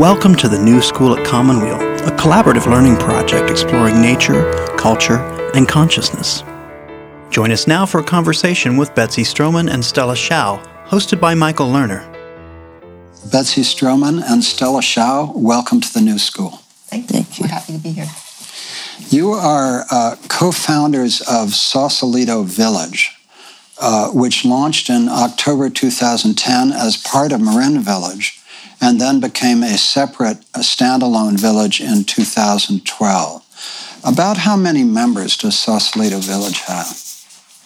Welcome to the New School at Commonweal, a collaborative learning project exploring nature, culture, and consciousness. Join us now for a conversation with Betsy Stroman and Stella Shao, hosted by Michael Lerner. Betsy Stroman and Stella Shao, welcome to the New School. Thank you. Thank you. We're happy to be here. You are uh, co founders of Sausalito Village, uh, which launched in October 2010 as part of Marin Village and then became a separate, a standalone village in 2012. About how many members does Sausalito Village have?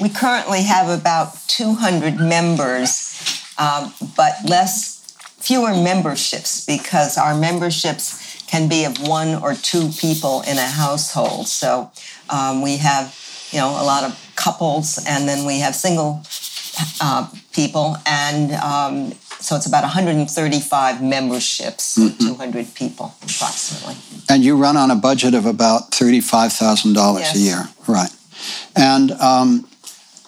We currently have about 200 members, um, but less, fewer memberships because our memberships can be of one or two people in a household. So um, we have, you know, a lot of couples, and then we have single uh, people, and um, so it's about 135 memberships, mm-hmm. 200 people approximately. And you run on a budget of about $35,000 yes. a year, right? And um,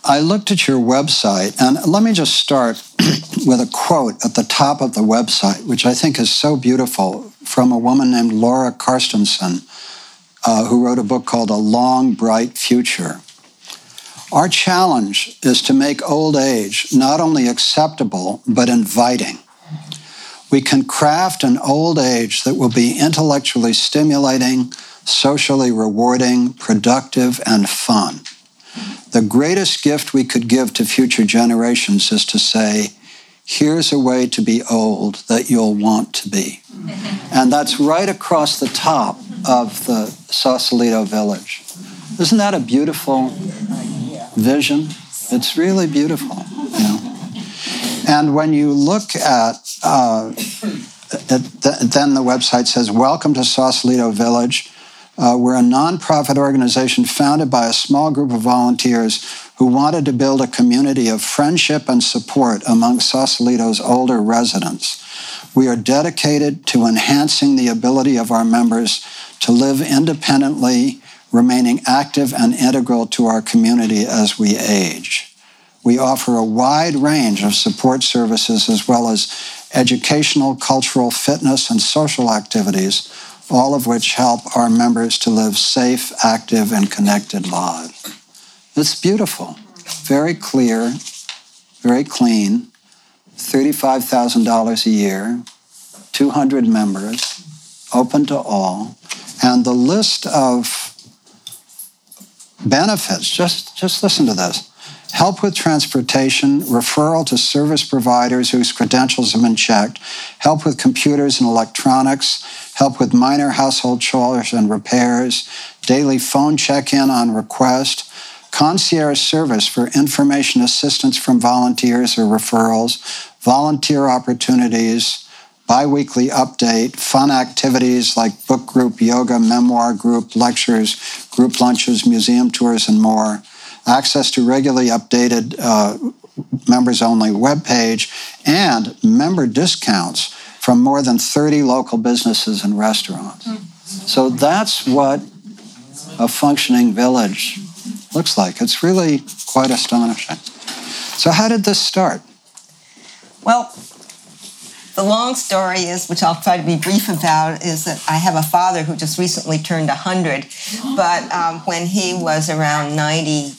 I looked at your website, and let me just start with a quote at the top of the website, which I think is so beautiful, from a woman named Laura Carstensen, uh, who wrote a book called A Long, Bright Future. Our challenge is to make old age not only acceptable, but inviting. We can craft an old age that will be intellectually stimulating, socially rewarding, productive, and fun. The greatest gift we could give to future generations is to say, here's a way to be old that you'll want to be. And that's right across the top of the Sausalito village. Isn't that a beautiful vision? It's really beautiful. You know? And when you look at, uh, then the website says, Welcome to Sausalito Village. Uh, we're a nonprofit organization founded by a small group of volunteers who wanted to build a community of friendship and support among Sausalito's older residents. We are dedicated to enhancing the ability of our members to live independently, remaining active and integral to our community as we age. We offer a wide range of support services as well as educational, cultural, fitness, and social activities all of which help our members to live safe, active, and connected lives. It's beautiful, very clear, very clean, $35,000 a year, 200 members, open to all, and the list of benefits, just, just listen to this. Help with transportation, referral to service providers whose credentials have been checked, help with computers and electronics, help with minor household chores and repairs, daily phone check in on request, concierge service for information assistance from volunteers or referrals, volunteer opportunities, biweekly update, fun activities like book group, yoga, memoir group, lectures, group lunches, museum tours, and more access to regularly updated uh, members only webpage, and member discounts from more than 30 local businesses and restaurants. So that's what a functioning village looks like. It's really quite astonishing. So, how did this start? Well, the long story is, which I'll try to be brief about, is that I have a father who just recently turned 100. But um, when he was around 92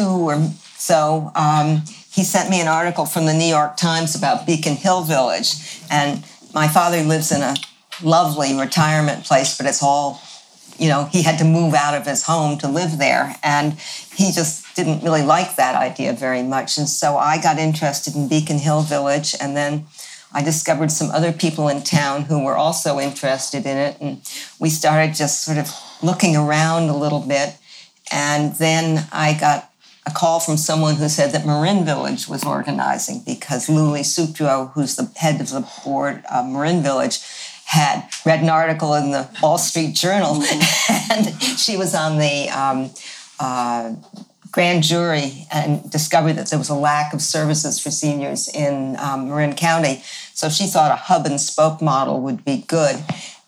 or so, um, he sent me an article from the New York Times about Beacon Hill Village. And my father lives in a lovely retirement place, but it's all, you know, he had to move out of his home to live there. And he just didn't really like that idea very much. And so I got interested in Beacon Hill Village. And then I discovered some other people in town who were also interested in it. And we started just sort of looking around a little bit. And then I got a call from someone who said that Marin Village was organizing because Luli Sutro, who's the head of the board of Marin Village, had read an article in the Wall Street Journal, and she was on the um, uh, grand jury and discovered that there was a lack of services for seniors in um, Marin County. So she thought a hub and spoke model would be good,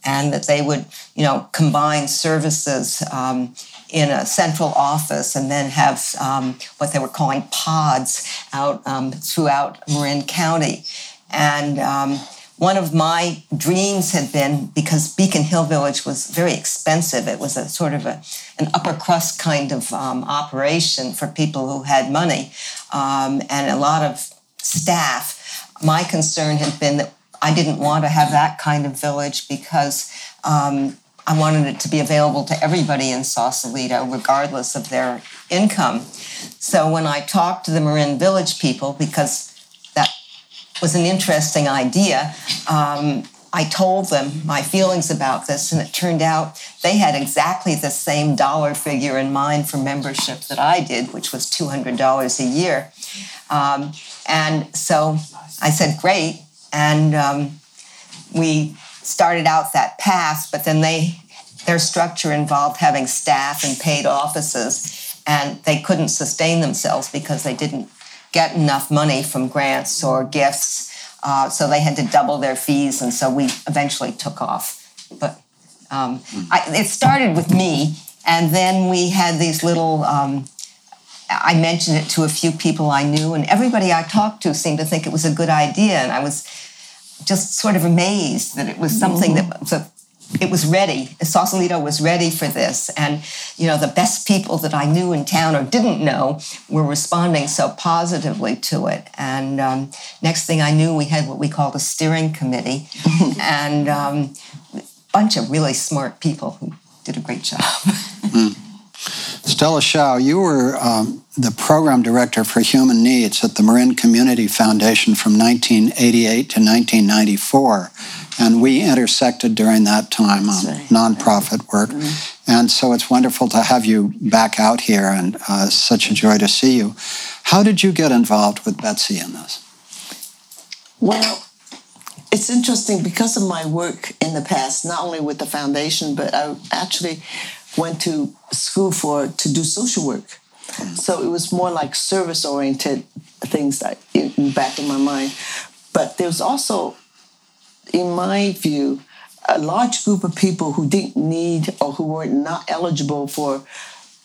and that they would, you know, combine services. Um, in a central office and then have um, what they were calling pods out um, throughout Marin County. And um, one of my dreams had been because Beacon Hill Village was very expensive. It was a sort of a, an upper crust kind of um, operation for people who had money um, and a lot of staff. My concern had been that I didn't want to have that kind of village because um, I wanted it to be available to everybody in Sausalito, regardless of their income. So when I talked to the Marin Village people, because was an interesting idea, um, I told them my feelings about this, and it turned out they had exactly the same dollar figure in mind for membership that I did, which was $200 a year. Um, and so I said, great. And um, we started out that path, but then they their structure involved having staff and paid offices, and they couldn't sustain themselves because they didn't get enough money from grants or gifts. Uh, so they had to double their fees, and so we eventually took off. But um, I, it started with me, and then we had these little. Um, I mentioned it to a few people I knew, and everybody I talked to seemed to think it was a good idea, and I was just sort of amazed that it was something that was a it was ready. Sausalito was ready for this. And, you know, the best people that I knew in town or didn't know were responding so positively to it. And um, next thing I knew, we had what we called a steering committee and um, a bunch of really smart people who did a great job. mm. Stella Shao, you were um, the program director for human needs at the Marin Community Foundation from 1988 to 1994. And we intersected during that time on right. nonprofit work. Mm-hmm. And so it's wonderful to have you back out here and uh, such a joy to see you. How did you get involved with Betsy in this? Well, it's interesting because of my work in the past, not only with the foundation, but I actually went to school for to do social work. So it was more like service oriented things that in, back in my mind. But there's also in my view, a large group of people who didn't need or who were not eligible for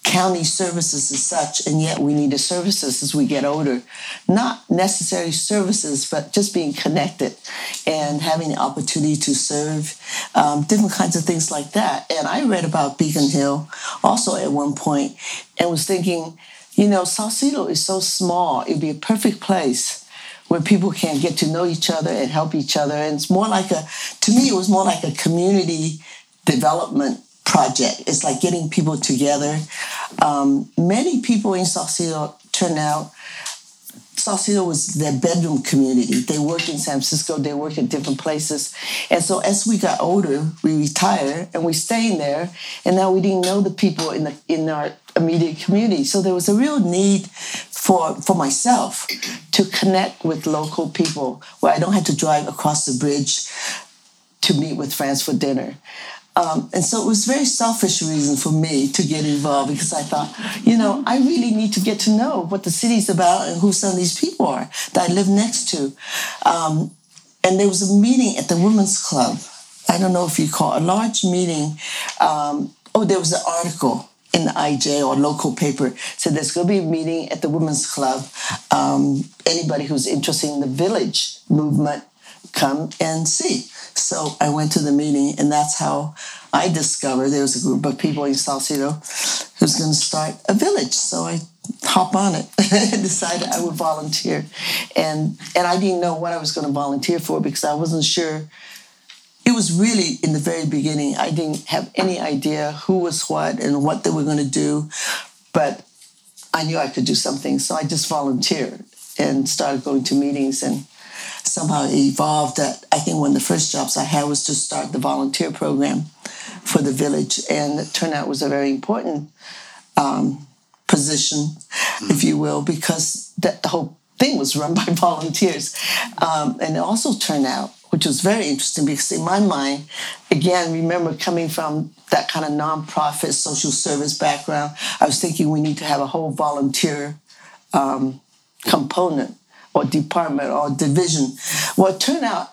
county services as such, and yet we need the services as we get older. Not necessary services, but just being connected and having the opportunity to serve, um, different kinds of things like that. And I read about Beacon Hill also at one point and was thinking, you know, Sausalito is so small, it'd be a perfect place where people can get to know each other and help each other. And it's more like a, to me, it was more like a community development project. It's like getting people together. Um, many people in Sausalito turn out Sausalito was their bedroom community. They worked in San Francisco, they worked in different places. And so as we got older, we retired and we stayed there. And now we didn't know the people in the in our immediate community. So there was a real need for for myself to connect with local people where I don't have to drive across the bridge to meet with friends for dinner. Um, and so it was very selfish reason for me to get involved because I thought, you know, I really need to get to know what the city's about and who some of these people are that I live next to. Um, and there was a meeting at the Women's Club. I don't know if you call it a large meeting. Um, oh, there was an article in the IJ or local paper said there's going to be a meeting at the Women's Club. Um, anybody who's interested in the village movement, come and see. So I went to the meeting, and that's how I discovered there was a group of people in Sausalito who's going to start a village. So I hop on it and decided I would volunteer. And, and I didn't know what I was going to volunteer for because I wasn't sure. It was really in the very beginning, I didn't have any idea who was what and what they were going to do. But I knew I could do something. So I just volunteered and started going to meetings and somehow evolved that I think one of the first jobs I had was to start the volunteer program for the village. And it turned out was a very important um, position, mm-hmm. if you will, because that the whole thing was run by volunteers. Um, and it also turned out, which was very interesting because in my mind, again, remember coming from that kind of nonprofit social service background, I was thinking we need to have a whole volunteer um, component or department or division. Well, it turned out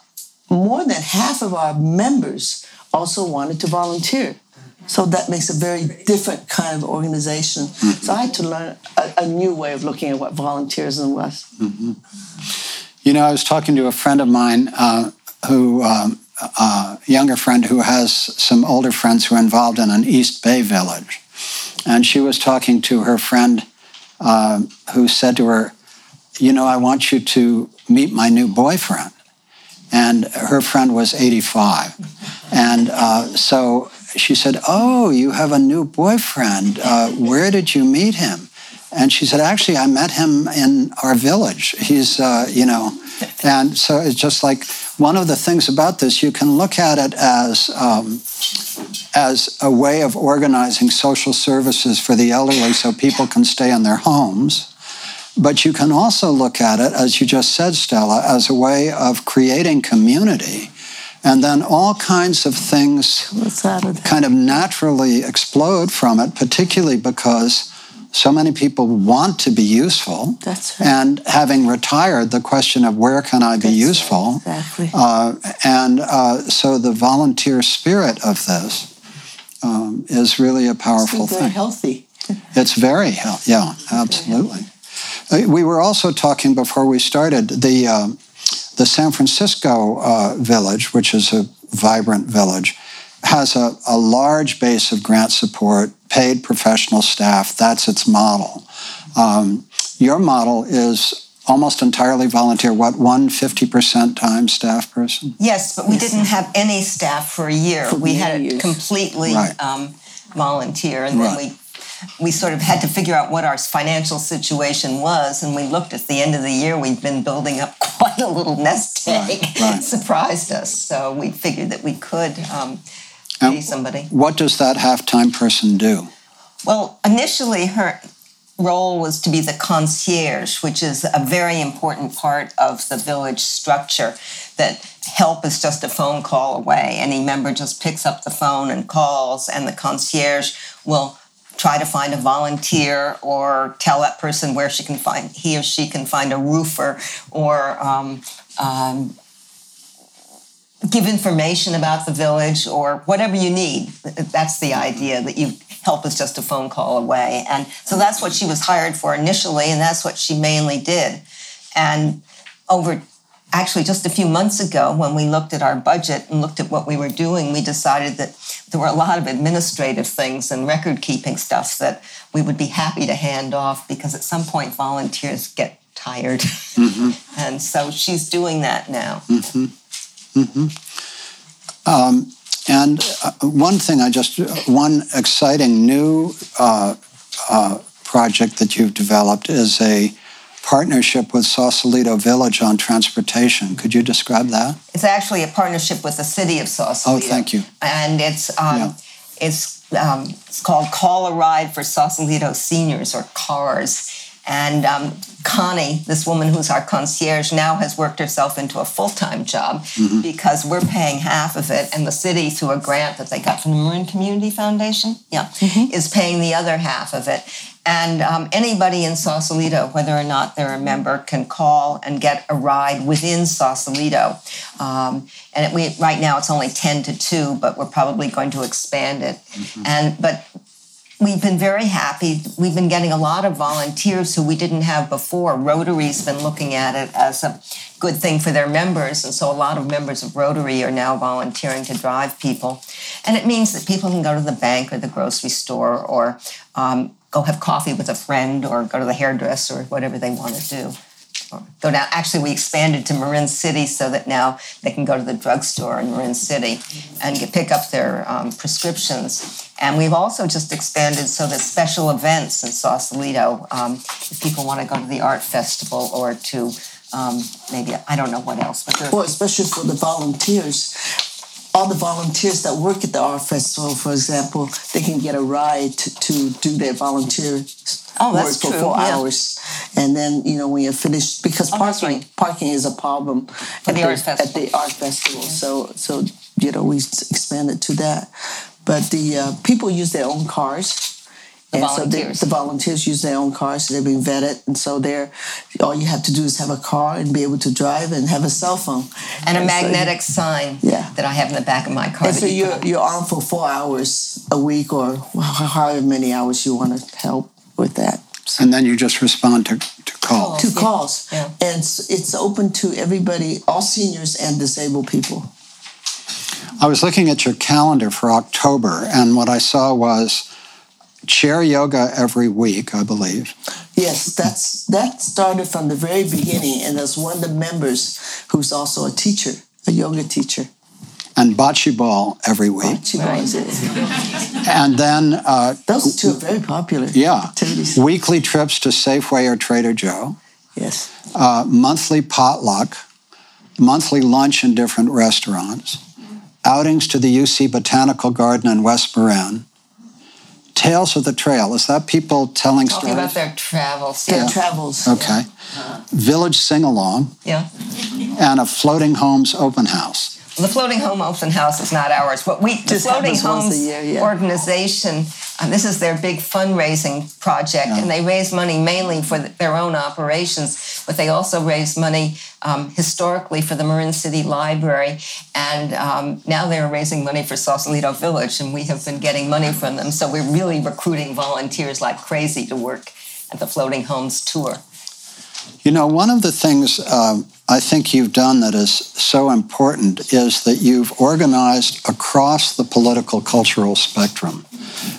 more than half of our members also wanted to volunteer. So that makes a very different kind of organization. Mm-hmm. So I had to learn a, a, new way of looking at what volunteerism was. Mm-hmm. You know, I was talking to a friend of mine uh, who um, a younger friend who has some older friends who are involved in an East Bay village, and she was talking to her friend uh, who said to her, "You know, I want you to meet my new boyfriend." And her friend was 85, and uh, so she said, "Oh, you have a new boyfriend. Uh, where did you meet him?" And she said, "Actually, I met him in our village. He's, uh, you know." And so it's just like one of the things about this, you can look at it as um, as a way of organizing social services for the elderly so people can stay in their homes. But you can also look at it, as you just said, Stella, as a way of creating community. And then all kinds of things kind of naturally explode from it, particularly because so many people want to be useful. That's right. And having retired, the question of where can I be That's useful? Exactly. Uh, and uh, so the volunteer spirit of this um, is really a powerful it's very thing. healthy. It's very healthy. Yeah, absolutely. Uh, we were also talking before we started the uh, the San Francisco uh, village, which is a vibrant village, has a, a large base of grant support, paid professional staff. That's its model. Um, your model is almost entirely volunteer. What, one 50% time staff person? Yes, but we yes. didn't have any staff for a year. For we had it completely right. um, volunteer, and right. then we we sort of had to figure out what our financial situation was, and we looked at the end of the year. We'd been building up quite a little nest egg. Right, right. surprised us, so we figured that we could um, pay somebody. What does that half-time person do? Well, initially, her role was to be the concierge, which is a very important part of the village structure. That help is just a phone call away. Any member just picks up the phone and calls, and the concierge will try to find a volunteer or tell that person where she can find he or she can find a roofer or um, um, give information about the village or whatever you need. That's the idea that you help is just a phone call away. And so that's what she was hired for initially, and that's what she mainly did. And over actually just a few months ago, when we looked at our budget and looked at what we were doing, we decided that there were a lot of administrative things and record keeping stuff that we would be happy to hand off because at some point volunteers get tired. Mm-hmm. and so she's doing that now. Mm-hmm. Mm-hmm. Um, and uh, one thing I just, one exciting new uh, uh, project that you've developed is a partnership with Sausalito Village on transportation. Could you describe that? It's actually a partnership with the city of Sausalito. Oh, thank you. And it's um, yeah. it's um, it's called Call a Ride for Sausalito Seniors or CARS. And um, Connie, this woman who's our concierge, now has worked herself into a full time job mm-hmm. because we're paying half of it, and the city, through a grant that they got from the Marin Community Foundation, yeah, mm-hmm. is paying the other half of it. And um, anybody in Sausalito, whether or not they're a member, can call and get a ride within Sausalito. Um, and it, we, right now it's only 10 to 2, but we're probably going to expand it. Mm-hmm. And But We've been very happy. We've been getting a lot of volunteers who we didn't have before. Rotary's been looking at it as a good thing for their members, and so a lot of members of Rotary are now volunteering to drive people. And it means that people can go to the bank or the grocery store or um, go have coffee with a friend or go to the hairdresser or whatever they want to do go down. Actually, we expanded to Marin City so that now they can go to the drugstore in Marin City and get, pick up their um, prescriptions. And we've also just expanded so that special events in Sausalito, um, if people want to go to the art festival or to um, maybe I don't know what else, but well, especially for the volunteers, all the volunteers that work at the art festival, for example, they can get a ride to, to do their volunteer oh, work for true. four yeah. hours, and then you know when you're finished, because oh, parking right. parking is a problem at the, art at the art festival. Yeah. So so you know we expanded to that, but the uh, people use their own cars the and volunteers. So the volunteers use their own cars, so they're being vetted, and so they're all you have to do is have a car and be able to drive and have a cell phone and, and a magnetic so, sign yeah. that I have in the back of my car. And so you are you're on for four hours a week or however many hours you want to help with that. And then you just respond to, to calls. To calls. Yeah. and it's open to everybody, all seniors and disabled people. I was looking at your calendar for October, and what I saw was chair yoga every week, I believe. Yes, that's that started from the very beginning, and as one of the members who's also a teacher, a yoga teacher. And bocce ball every week. Bocce ball is it. And then uh, those two are very popular. Yeah, activities. weekly trips to Safeway or Trader Joe. Yes. Uh, monthly potluck, monthly lunch in different restaurants, outings to the UC Botanical Garden in West Marin, Tales of the Trail. Is that people telling Talking stories? about their travels. Their Yeah. travels. Okay. Village sing along yeah. and a floating homes open house. The Floating Home Open House is not ours. What we, the Floating Homes year, yeah. organization, uh, this is their big fundraising project, and they raise money mainly for th- their own operations, but they also raise money um, historically for the Marin City Library, and um, now they're raising money for Sausalito Village, and we have been getting money from them. So we're really recruiting volunteers like crazy to work at the Floating Homes tour. You know, one of the things um, I think you've done that is so important is that you've organized across the political cultural spectrum.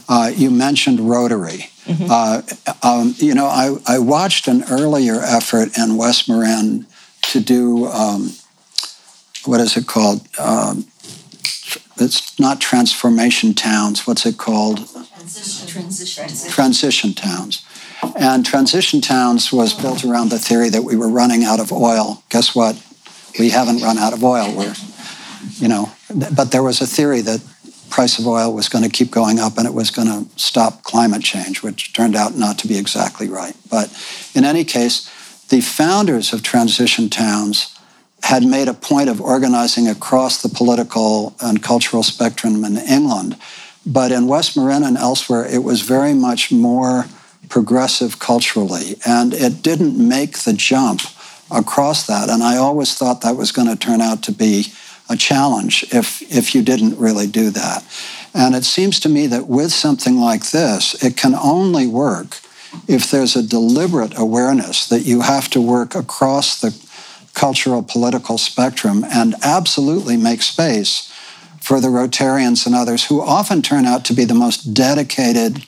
Uh, you mentioned Rotary. Uh, um, you know, I, I watched an earlier effort in West Marin to do um, what is it called? Um, it's not transformation towns. What's it called? Transition towns. And Transition Towns was built around the theory that we were running out of oil. Guess what? We haven't run out of oil. We're, you know, but there was a theory that price of oil was going to keep going up and it was going to stop climate change, which turned out not to be exactly right. But in any case, the founders of Transition Towns had made a point of organizing across the political and cultural spectrum in England. But in West Marin and elsewhere, it was very much more progressive culturally, and it didn't make the jump across that. And I always thought that was going to turn out to be a challenge if if you didn't really do that. And it seems to me that with something like this, it can only work if there's a deliberate awareness that you have to work across the cultural political spectrum and absolutely make space for the Rotarians and others who often turn out to be the most dedicated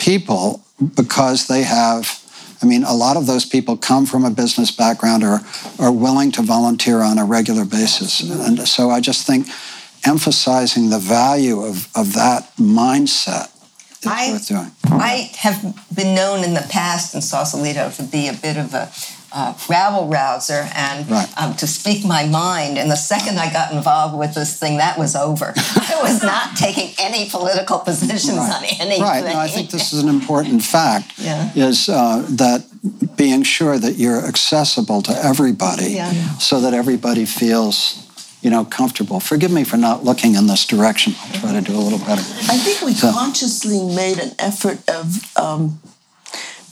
people because they have I mean, a lot of those people come from a business background or are willing to volunteer on a regular basis. And so I just think emphasizing the value of, of that mindset is I- worth doing. I have been known in the past in Sausalito to be a bit of a uh, rabble rouser and Right. um, to speak my mind. And the second I got involved with this thing, that was over. I was not taking any political positions on anything. Right. No, I think this is an important fact. Yeah. Is uh, that being sure that you're accessible to everybody, Yeah. so that everybody feels, you know, comfortable. Forgive me for not looking in this direction. I'll try to do a little better. I think we So- consciously made an effort of um,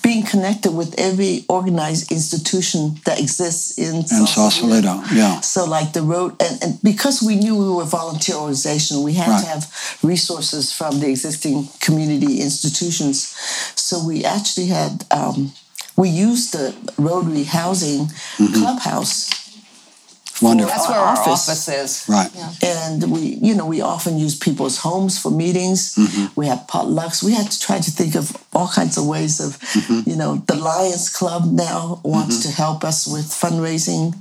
being connected with every organized institution that exists in And Sausalito, yeah. So, like the road, and, and because we knew we were a volunteer organization, we had Right. to have resources from the existing community institutions. So, we actually had, um, we used the Rotary Housing Mm-hmm. Clubhouse Wonderful. That's where our office. office is. Right. and we you know we often use people's homes for meetings mm-hmm. we have potlucks we have to try to think of all kinds of ways of mm-hmm. you know the lions club now wants mm-hmm. to help us with fundraising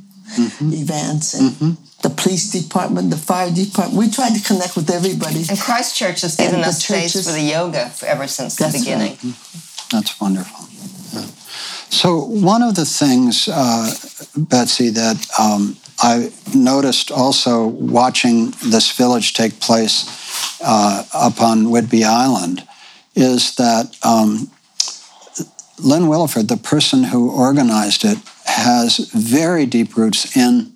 events and the police department the fire department we tried to connect with everybody And Christchurch has given And us space for the yoga ever since the beginning. That's wonderful. Yeah. So one of the things, uh, Betsy, that um, I noticed also watching this village take place uh, up on Whidbey Island is that um, Lynn Williford, the person who organized it, has very deep roots in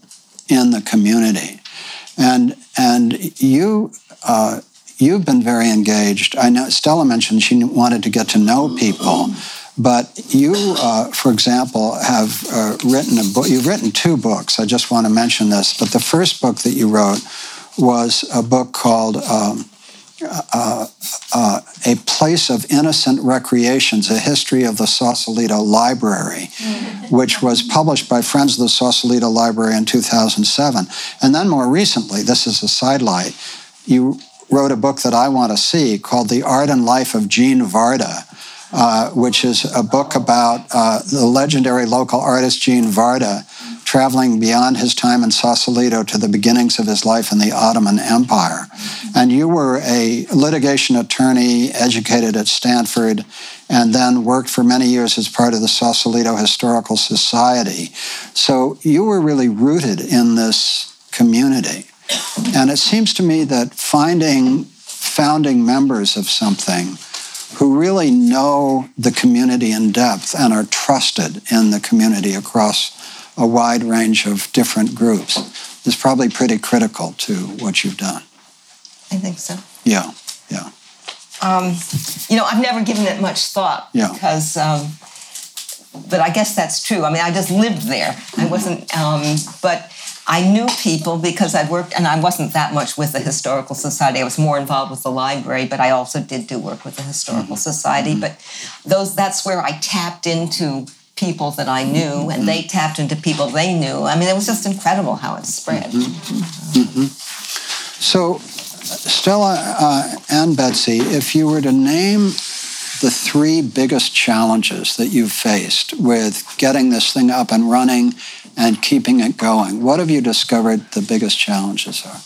in the community, and and you. Uh, You've been very engaged. I know Stella mentioned she wanted to get to know people, but you, uh, for example, have uh, written a book. You've written two books. I just want to mention this. But the first book that you wrote was a book called um, uh, uh, A Place of Innocent Recreations, A History of the Sausalito Library, which was published by Friends of the Sausalito Library in 2007. And then more recently, this is a sidelight, you wrote a book that I want to see called The Art and Life of Jean Varda. Uh, which is a book about uh, the legendary local artist Jean Varda traveling beyond his time in Sausalito to the beginnings of his life in the Ottoman Empire. And you were a litigation attorney, educated at Stanford, and then worked for many years as part of the Sausalito Historical Society. So you were really rooted in this community. And it seems to me that finding founding members of something who really know the community in depth and are trusted in the community across a wide range of different groups is probably pretty critical to what you've done. I think so. Yeah, yeah. Um, you know, I've never given it much thought yeah. because, um, but I guess that's true. I mean, I just lived there. I wasn't, um, but I knew people because I'd worked, and I wasn't that much with the Historical Society. I was more involved with the library, but I also did do work with the Historical mm-hmm. Society. Mm-hmm. But those, that's where I tapped into people that I knew, and they tapped into people they knew. I mean, it was just incredible how it spread. Mm-hmm. Mm-hmm. So, Stella uh, and Betsy, if you were to name the three biggest challenges that you've faced with getting this thing up and running and keeping it going, what have you discovered the biggest challenges are?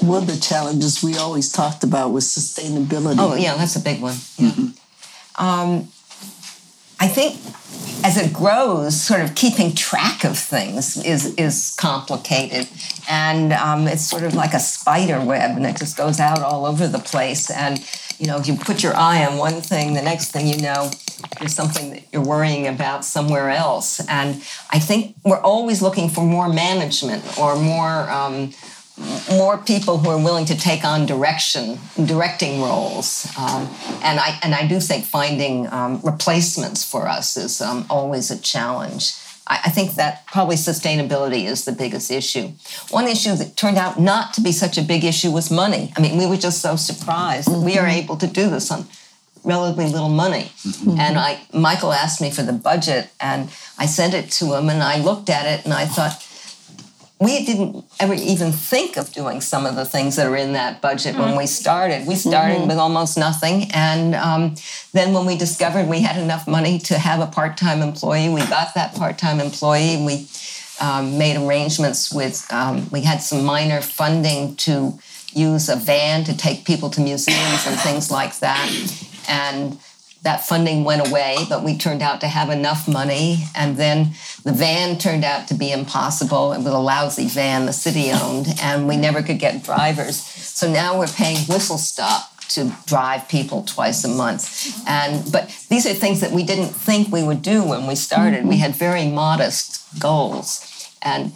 one of the challenges we always talked about was sustainability. Oh, yeah, that's a big one. Yeah. Mm-hmm. Um, I think as it grows, sort of keeping track of things is is complicated, and um, it's sort of like a spider web, and it just goes out all over the place. And you know, if you put your eye on one thing, the next thing you know, there's something that you're worrying about somewhere else. And I think we're always looking for more management or more. Um, more people who are willing to take on direction, directing roles, um, and I and I do think finding um, replacements for us is um, always a challenge. I, I, think that probably sustainability is the biggest issue. One issue that turned out not to be such a big issue was money. I mean, we were just so surprised mm-hmm. we are mm-hmm. able to do this on relatively little money. Mm-hmm. And I Michael asked me for the budget, and I sent it to him, and I looked at it, and I thought we didn't ever even think of doing some of the things that are in that budget mm-hmm. when we started. We started mm-hmm. with almost nothing. And um, then when we discovered we had enough money to have a part time employee, we got that part time employee. We um, made arrangements with, um, we had some minor funding to use a van to take people to museums and things like that. And that funding went away, but we turned out to have enough money. And then the van turned out to be impossible. It was a lousy van the city owned, and we never could get drivers. So now we're paying whistle stop to drive people twice a month. And but these are things that we didn't think we would do when we started. We had very modest goals. And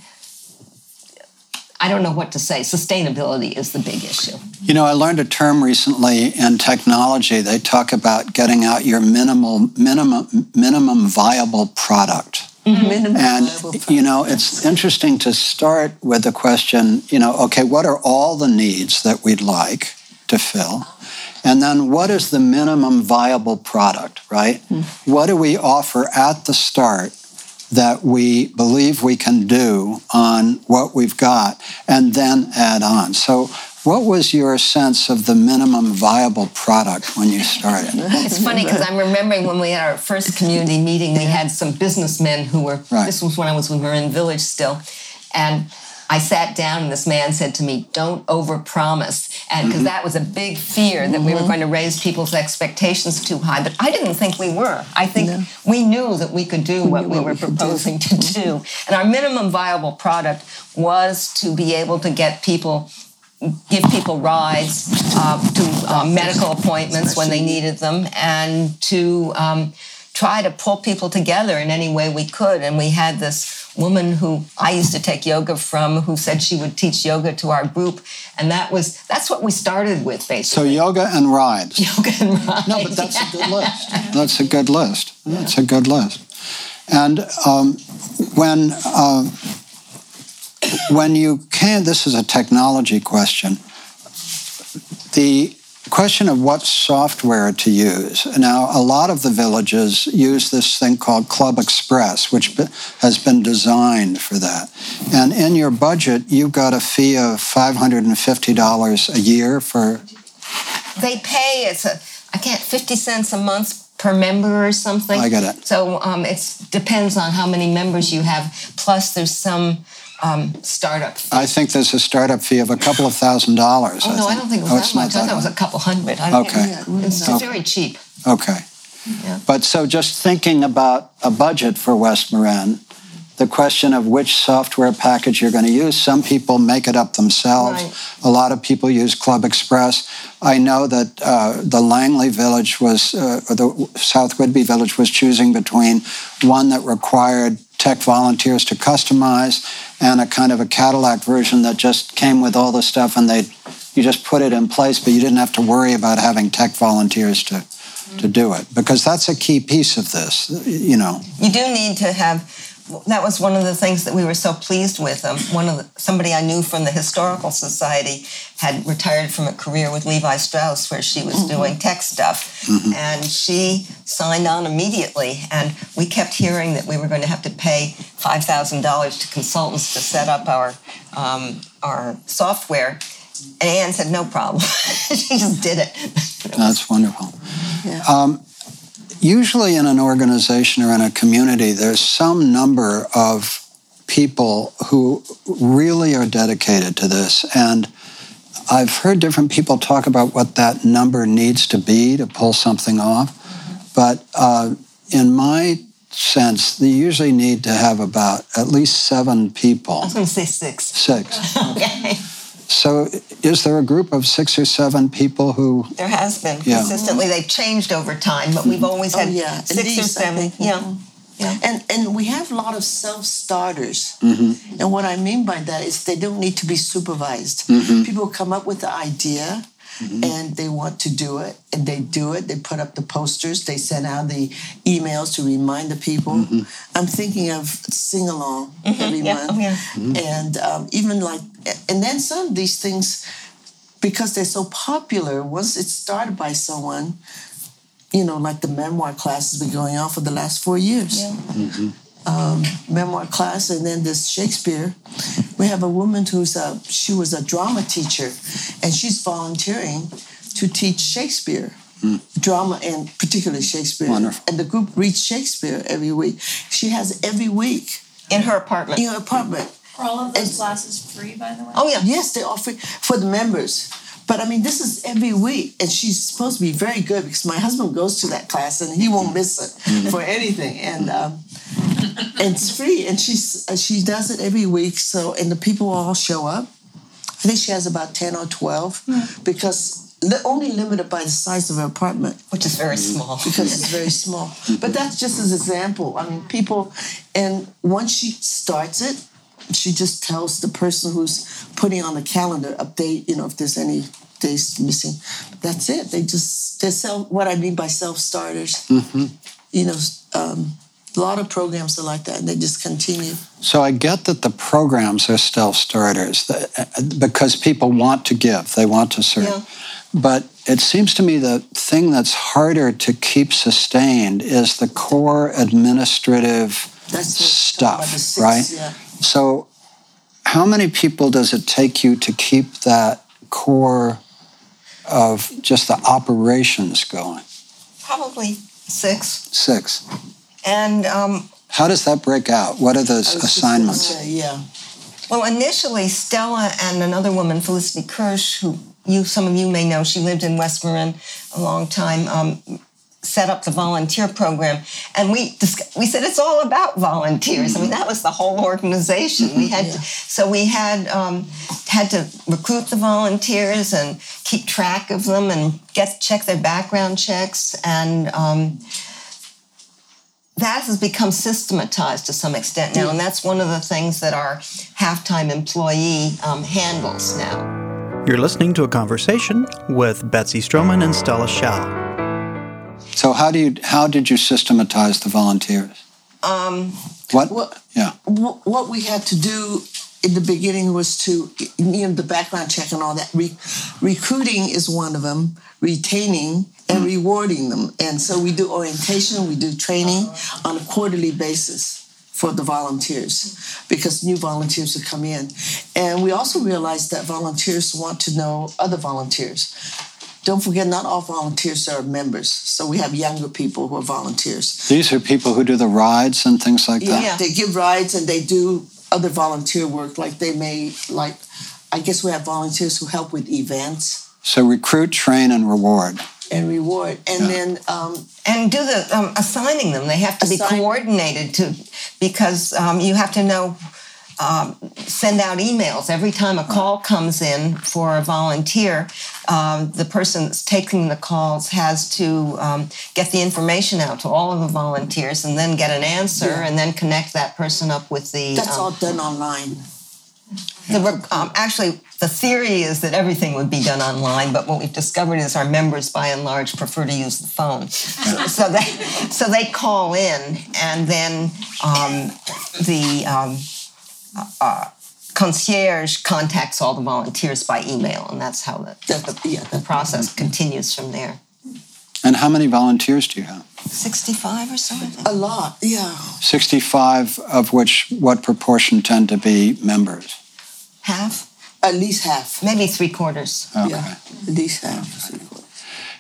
I don't know what to say. Sustainability is the big issue. You know, I learned a term recently in technology. They talk about getting out your minimal, minimum, minimum viable product. Mm-hmm. And, you know, it's interesting to start with the question, you know, okay, what are all the needs that we'd like to fill? And then what is the minimum viable product, right? Mm-hmm. What do we offer at the start that we believe we can do on what we've got and then add on. So, what was your sense of the minimum viable product when you started? It's funny because I'm remembering when we had our first community meeting, we had some businessmen who were, right. this was when I was with Marin Village still, and I sat down and this man said to me, Don't overpromise. And because mm-hmm. that was a big fear that mm-hmm. we were mm-hmm. going to raise people's expectations too high. But I didn't think we were. I think no. we knew that we could do what we, were proposing to do. And our minimum viable product was to be able to get people give people rides uh, to uh, medical appointments when they needed them and to um, try to pull people together in any way we could. And we had this woman who I used to take yoga from who said she would teach yoga to our group. And that was that's what we started with basically. So yoga and rides. Yoga and rides. No, but that's a good list. That's a good list. That's a good list. And um, when uh, when you can, this is a technology question. The question of what software to use. Now, a lot of the villages use this thing called Club Express, which has been designed for that. And in your budget, you've got a fee of $550 a year for. They pay, it's a, I can't, 50 cents a month per member or something. I get it. So um, it depends on how many members you have. Plus, there's some um, startup fee. I think there's a startup fee of a couple of thousand dollars. Oh, I no, I don't think it was oh, that much. I thought it was a couple hundred. I okay. It's okay. very cheap. Okay. Yeah. But so just thinking about a budget for West Marin, the question of which software package you're going to use. Some people make it up themselves. Right. A lot of people use Club Express. I know that uh, the Langley Village was, uh, or the South Whidbey Village was choosing between one that required tech volunteers to customize and a kind of a Cadillac version that just came with all the stuff and they you just put it in place, but you didn't have to worry about having tech volunteers to to do it because that's a key piece of this. You know, you do need to have that was one of the things that we were so pleased with. Um, one of the, somebody I knew from the historical society had retired from a career with Levi Strauss, where she was mm-hmm. doing tech stuff, mm-hmm. and she signed on immediately. And we kept hearing that we were going to have to pay five thousand dollars to consultants to set up our um, our software. And Anne said, "No problem." she just did it. That's wonderful. Yeah. Um, usually in an organization or in a community, there's some number of people who really are dedicated to this. And I've heard different people talk about what that number needs to be to pull something off. But uh, in my sense, they usually need to have about at least seven people. I was going to say six. Six. okay. So, is there a group of six or seven people who? There has been yeah. consistently. They've changed over time, but we've always had oh, yeah. six or seven. Yeah. Yeah. And and we have a lot of self starters. Mm-hmm. And what I mean by that is they don't need to be supervised. Mm-hmm. People come up with the idea Mm-hmm. and they want to do it and they do it they put up the posters they send out the emails to remind the people mm-hmm. i'm thinking of sing along mm-hmm. every yeah. month oh, yeah. Mm-hmm. and um, even like and then some of these things because they're so popular once it's started by someone you know like the memoir class has been going on for the last four years yeah. Um, memoir class, and then this Shakespeare. We have a woman who's a she was a drama teacher, and she's volunteering to teach Shakespeare. Mm. Drama and particularly Shakespeare. Wonderful. And the group reads Shakespeare every week. She has every week. In her apartment. In her apartment. Are all of those and, classes free, by the way? Oh, yeah. Yes, they're all free for the members. But I mean, this is every week, and she's supposed to be very good because my husband goes to that class and he won't miss it mm-hmm. for anything. And um, it's free, and she's uh, she does it every week. So, and the people all show up. I think she has about ten or twelve mm. because only limited by the size of her apartment, which is very small. Because it's very small. But that's just as an example. I mean, people, and once she starts it, she just tells the person who's putting on the calendar update, you know, if there's any days missing. That's it. They just they sell what I mean by self starters. Mm-hmm. You know, um, a lot of programs are like that, and they just continue. So I get that the programs are self starters because people want to give, they want to serve. Yeah. But it seems to me the thing that's harder to keep sustained is the core administrative stuff, six, right? Yeah. So, how many people does it take you to keep that core of just the operations going? Probably six. Six. And um, how does that break out? What are those assignments? Say, yeah. Well, initially, Stella and another woman, Felicity Kirsch, who you some of you may know, she lived in West Marin a long time. Um, set up the volunteer program and we we said it's all about volunteers i mean that was the whole organization we had yeah. to, so we had um, had to recruit the volunteers and keep track of them and get check their background checks and um, that has become systematized to some extent now, and that's one of the things that our half-time employee um, handles now. You're listening to a conversation with Betsy Stroman and Stella Shao. So, how do you how did you systematize the volunteers? Um, what? what? Yeah. What we had to do in the beginning was to you know the background check and all that. Re- recruiting is one of them. Retaining and rewarding them. And so we do orientation, we do training on a quarterly basis for the volunteers because new volunteers will come in. And we also realize that volunteers want to know other volunteers. Don't forget, not all volunteers are members. So we have younger people who are volunteers. These are people who do the rides and things like that? Yeah, they give rides and they do other volunteer work. Like they may, like, I guess we have volunteers who help with events. So recruit, train, and reward and reward. And yeah. then um, and do the um, assigning them. They have to be coordinated to because um, you have to know um, send out emails. Every time a call comes in for a volunteer um, the person that's taking the calls has to um, get the information out to all of the volunteers and then get an answer yeah. and then connect that person up with the that's all done online. the, um, actually, the theory is that everything would be done online, but what we've discovered is our members, by and large, prefer to use the phone. So, so they so they call in, and then um, the um, uh, concierge contacts all the volunteers by email, and that's how the, the, yeah, the process continues from there. And how many volunteers do you have? 65 or so. A lot, yeah. 65 of which, what proportion tend to be members? Half. At least half. Maybe three quarters. Okay. Yeah, at least half.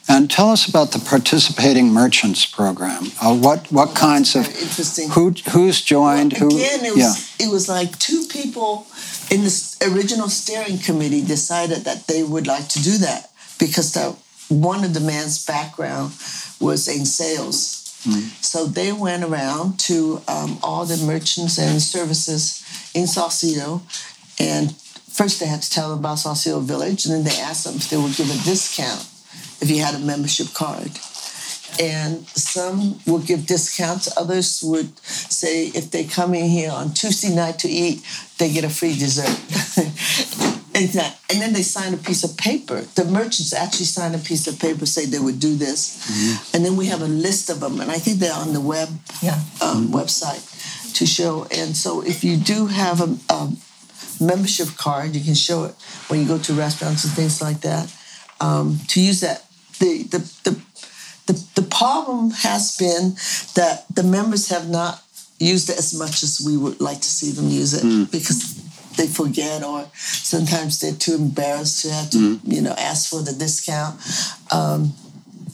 And tell us about the participating merchants program. Uh, what what oh, kinds of interesting? Who who's joined? Well, again, who? It was, yeah. it was like two people in the original steering committee decided that they would like to do that because the, one of the man's background was in sales. Mm. So they went around to um, all the merchants and services in Sausalito and first they had to tell them about Sausalito Village, and then they asked them if they would give a discount if you had a membership card. And some would give discounts. Others would say if they come in here on Tuesday night to eat, they get a free dessert. and, then they sign a piece of paper. The merchants actually sign a piece of paper, say they would do this. Mm-hmm. And then we have a list of them, and I think they're on the web yeah. um, website to show. And so if you do have a, a membership card. You can show it when you go to restaurants and things like that. Um, to use that, the, the the the the problem has been that the members have not used it as much as we would like to see them use it mm. because they forget or sometimes they're too embarrassed to have to mm. you know ask for the discount. Um,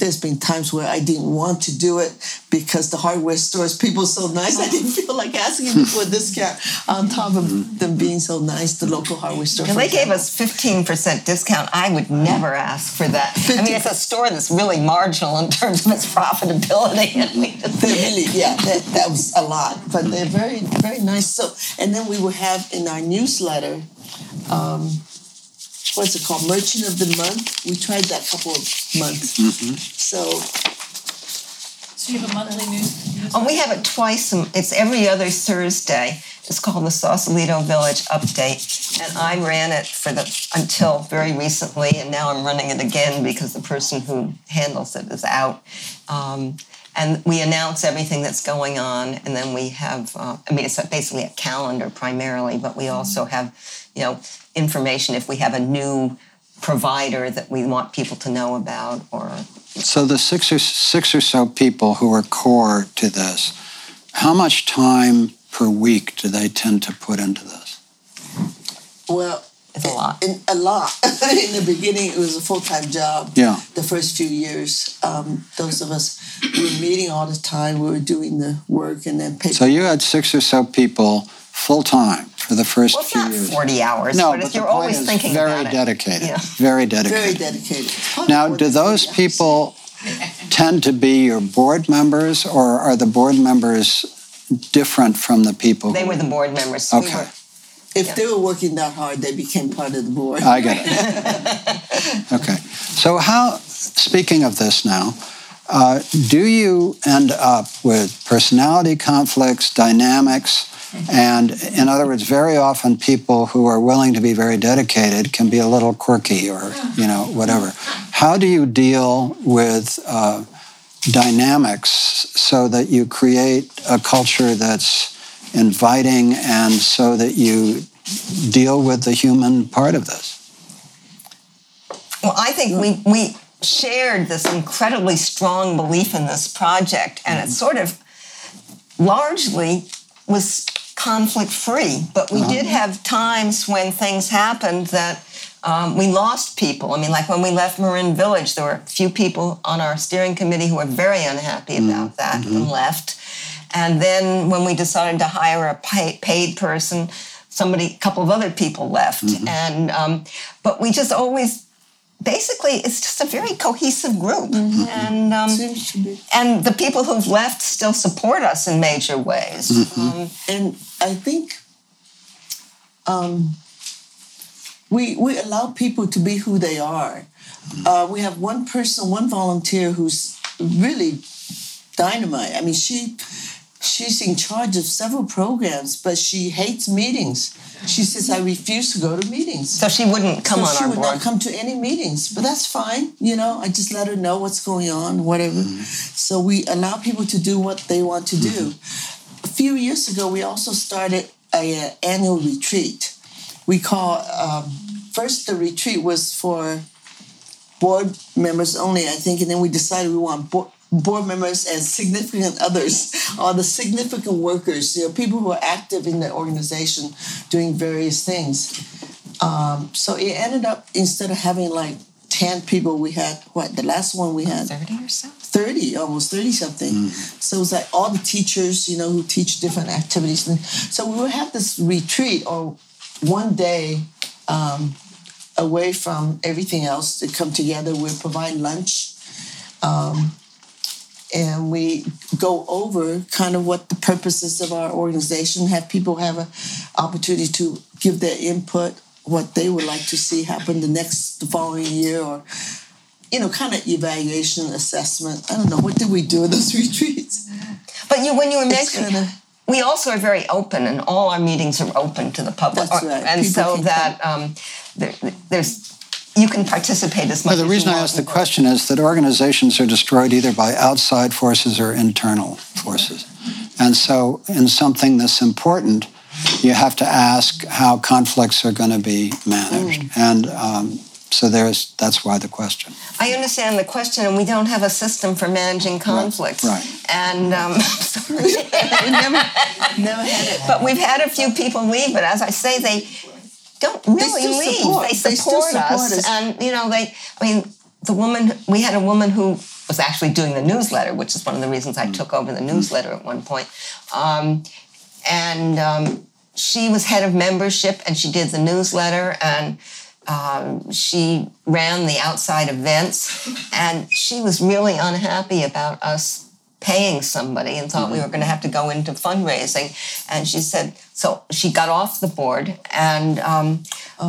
there's been times where I didn't want to do it because the hardware stores people so nice. I didn't feel like asking them for a discount on top of them being so nice. The local hardware store. they gave us fifteen percent discount. I would never ask for that. 50. I mean, it's a store that's really marginal in terms of its profitability. they really, yeah, that, that was a lot, but they're very, very nice. So, and then we will have in our newsletter. Um, what's it called, Merchant of the Month. We tried that couple of months. Mm-hmm. So. So you have a monthly news? Oh, we have it twice. It's every other Thursday. It's called the Sausalito Village Update, and I ran it for the until very recently, and now I'm running it again because the person who handles it is out. Um, and we announce everything that's going on, and then we have. Uh, I mean, it's basically a calendar primarily, but we also have, you know, information if we have a new provider that we want people to know about or so the six or six or so people who are core to this how much time per week do they tend to put into this? Well it's a lot. in, a lot. In the beginning it was a full-time job. Yeah. The first few years um, those of us who were meeting all the time we were doing the work and then so you had six or so people full-time for the first well, few years. Forty hours. No, but, but you're always thinking very about dedicated. It. Yeah. Very dedicated. Very dedicated. Now, do those people tend to be your board members, or are the board members different from the people? They were the board members. Okay. We were, if yeah. they were working that hard, they became part of the board. I get it. okay. So, how? Speaking of this now. Uh, do you end up with personality conflicts, dynamics, and in other words, very often people who are willing to be very dedicated can be a little quirky or, you know, whatever. How do you deal with uh, dynamics so that you create a culture that's inviting and so that you deal with the human part of this? Well, I think we, we shared this incredibly strong belief in this project, and it sort of largely was conflict free. But we did have times when things happened that um, we lost people. I mean, like when we left Marin Village, there were a few people on our steering committee who were very unhappy about that and left. And then when we decided to hire a pay, paid person, somebody, a couple of other people left. And um, but we just always, basically, it's just a very cohesive group. And um, Seems to be. and the people who've left still support us in major ways. Um, And I think um, we we allow people to be who they are. Uh, we have one person, one volunteer who's really dynamite. I mean, she she's in charge of several programs, but she hates meetings. She says, "I refuse to go to meetings." so she wouldn't come so on she our would board. not come to any meetings, but that's fine. You know, I just let her know what's going on, whatever. So we allow people to do what they want to do. A few years ago, we also started a, uh, annual retreat. We call um, first the retreat was for board members only, I think, and then we decided we want board, board members and significant others, all the significant workers, you know, people who are active in the organization doing various things. Um, so it ended up instead of having like ten people, we had what the last one we had 30 or so? 30, almost 30 something. So it was like all the teachers, you know, who teach different activities. And so we would have this retreat or one day um, away from everything else to come together. We provide lunch. Um, and we go over kind of what the purposes of our organization, have people have an opportunity to give their input, what they would like to see happen the next, the following year, or you know, kind of evaluation, assessment. I don't know. What did we do in those retreats? But you, when you were mentioning, kinda- we also are very open, and all our meetings are open to the public. That's right. And People so that um, there, there's you can participate as much. Well, the as reason you I want asked the question is that organizations are destroyed either by outside forces or internal forces. And so, in something this important, you have to ask how conflicts are going to be managed. And um, so, there's that's why the question. I understand the question, and we don't have a system for managing conflicts. right. right. And um, sorry. never, never had it. but we've had a few people leave. But as I say, they don't really still leave. support. They They support, still support us. us. and you know, they. I mean, the woman we had a woman who was actually doing the newsletter, which is one of the reasons I took over the newsletter at one point. Um, and um, she was head of membership, and she did the newsletter and. Um, she ran the outside events, and she was really unhappy about us paying somebody and thought we were going to have to go into fundraising. And she said, so she got off the board and um,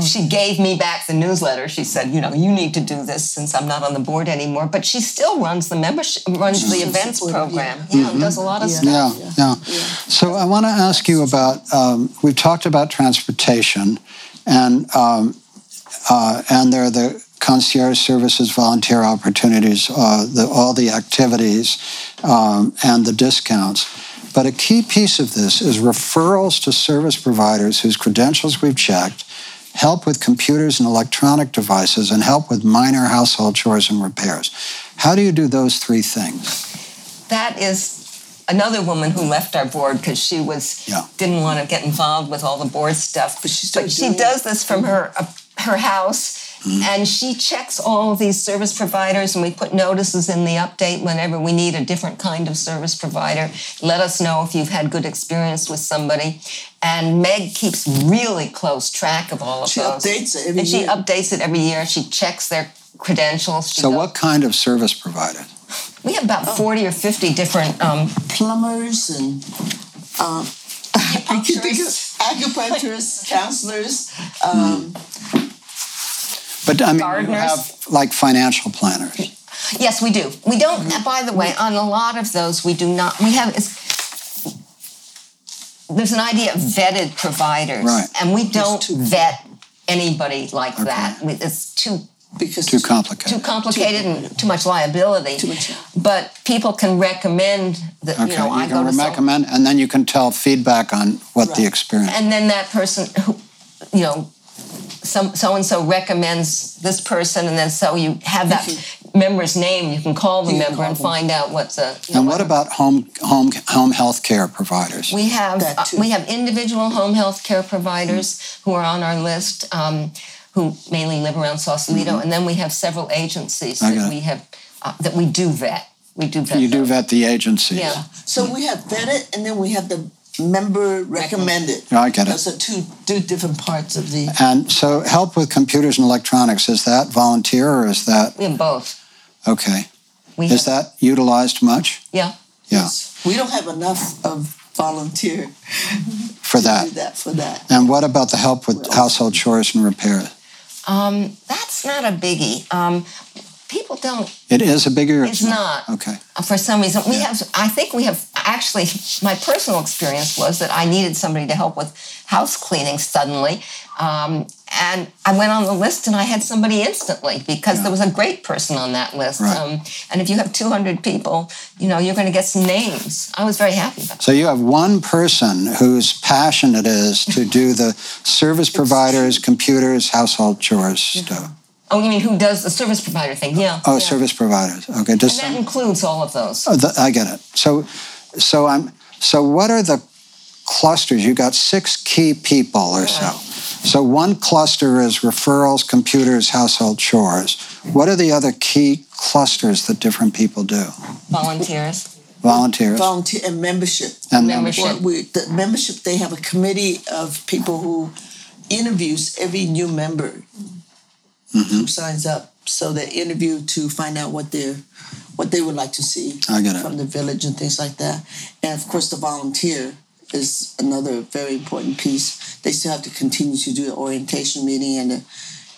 she gave me back the newsletter. She said, you know, you need to do this since I'm not on the board anymore. But she still runs the membership, runs the events program. Yeah, does a lot of Yeah. stuff. Yeah, yeah. So I want to ask you about. Um, we've talked about transportation, and um, uh, and there are the concierge services, volunteer opportunities, uh, the, all the activities, um, and the discounts. But a key piece of this is referrals to service providers whose credentials we've checked, help with computers and electronic devices, and help with minor household chores and repairs. How do you do those three things? That is another woman who left our board because she was Yeah. didn't want to get involved with all the board stuff. But she's still she does this from her uh, her house. And she checks all these service providers, and we put notices in the update whenever we need a different kind of service provider. Let us know if you've had good experience with somebody. And Meg keeps really close track of all of She those. updates it every and she year. updates it every year. She checks their credentials. She So, goes- what kind of service provider? We have about 40 or 50 different um, Plumbers and think of acupuncturists, counselors. Um, But I mean, you have like financial planners. Yes, we do. We don't. By the way, on a lot of those, we do not. We have. It's, there's an idea of vetted providers, Right. and we don't vet anybody like that. It's too because Too complicated. too complicated and too much liability. Too much. But people can recommend that. Okay, You know, I you go can to some- recommend, and then you can tell feedback on what the experience. and then that person who you know, some so and so recommends this person, and then so you have that member's name. You can call the You can member call and them. find out what's a. And know, what about home home home health care providers? We have uh, we have individual home health care providers who are on our list, um, who mainly live around Sausalito, and then we have several agencies Mm-hmm. I that we have uh, that we do vet. We do vet. You do vet the agencies. Yeah. So we have vetted, and then we have the member recommended. Yeah, I get it. Those are two two different parts of the. And so, help with computers and electronics is that volunteer or is that We have both. okay? We Is have, that utilized much? yeah. Yeah, We don't have enough of volunteer for to that. do that for that. And what about the help with household chores and repairs? Um, that's not a biggie. Um, people don't. It is a bigger. It's not. Okay. Uh, For some reason, we have. I think we have. Actually, my personal experience was that I needed somebody to help with house cleaning suddenly, um, and I went on the list and I had somebody instantly because there was a great person on that list. Right. Um, and if you have 200 people, you know you're going to get some names. I was very happy about. So you have one person whose passion it is to do the service providers, computers, household chores stuff. Oh, you mean who does the service provider thing? Yeah. Oh, yeah. service providers. Okay. And that some, includes all of those. oh, the, I get it. So, so I'm. So what are the clusters? You got six key people or so. So one cluster is referrals, computers, household chores. What are the other key clusters that different people do? Volunteers. Volunteers Volunteer and membership. and membership. Well, we, the membership, they have a committee of people who interviews every new member Mm-hmm. who signs up. So they interview to find out what they're, what they would like to see I get it. from the village and things like that. And of course, the volunteer is another very important piece. They still have to continue to do the orientation meeting and the,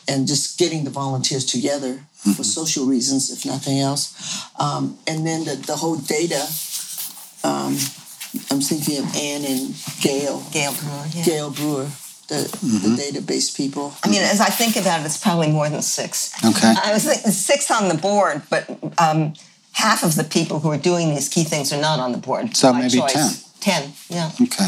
and just getting the volunteers together Mm-hmm. for social reasons, if nothing else. Um, and then the, the whole data. Um, I'm thinking of Ann and Gail, Gail Brewer. Yeah. Gail Brewer, the, Mm-hmm. the database people. I mean, as I think about it, it's probably more than six. Okay. I was thinking six on the board, but um, half of the people who are doing these key things are not on the board. So by maybe choice. 10, yeah. Okay.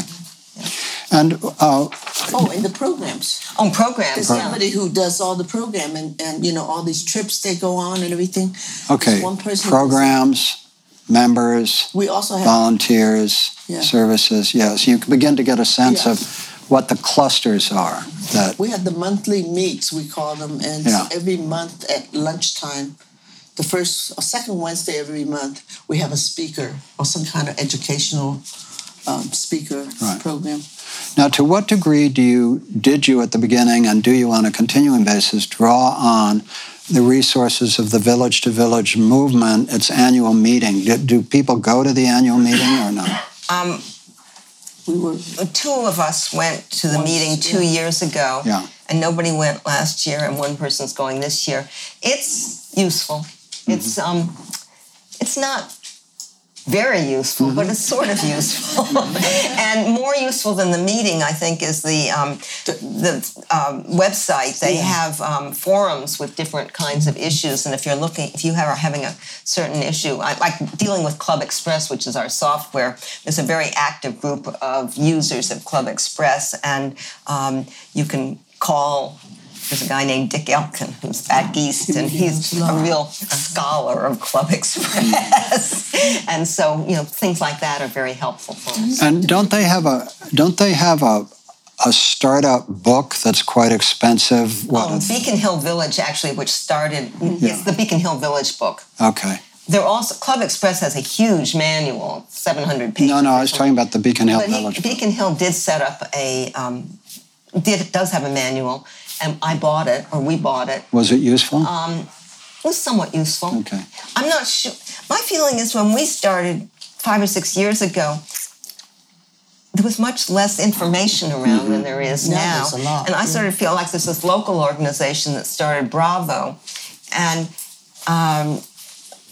And uh, Oh, and the programs. On programs, There's yeah. somebody who does all the program and, and you know all these trips they go on and everything. okay, There's one person programs, members, We also have volunteers, Yeah. services. Yes, you can begin to get a sense Yeah. Of what the clusters are. That we have the monthly meets we call them, and Yeah. every month at lunchtime, the first or second Wednesday every month, we have a speaker or some kind of educational um, speaker Right. program. now, to what degree do you did you at the beginning and do you on a continuing basis draw on the resources of the village to village movement, its annual meeting? Do, do people go to the annual meeting or not? Um, We were two of us went to the Once, meeting two yeah. years ago, Yeah. and nobody went last year, and one person's going this year. It's useful. Mm-hmm. It's um, it's not very useful, Mm-hmm. but it's sort of useful, and more useful than the meeting, I think, is the um, the um, website. They have um, forums with different kinds of issues, and if you're looking, if you are having a certain issue, I, like dealing with Club Express, which is our software, there's a very active group of users of Club Express, and um, you can call. There's a guy named Dick Elkin who's back east, and he's a real scholar of Club Express, and so you know things like that are very helpful for us. And don't they have a don't they have a a startup book that's quite expensive? What? Um, Beacon Hill Village, actually, which started, it's the Beacon Hill Village book. okay. They're also Club Express has a huge manual, 700 pages. No, no, I was talking about the Beacon Hill But Village. book. Beacon Hill did set up a, um, did does have a manual, and I bought it, or we bought it. Was it useful? Um, It was somewhat useful. okay. I'm not sure. My feeling is when we started five or six years ago, there was much less information around than there is Now now. there's a lot, and I yeah. sort of feel like there's this local organization that started Bravo, and um,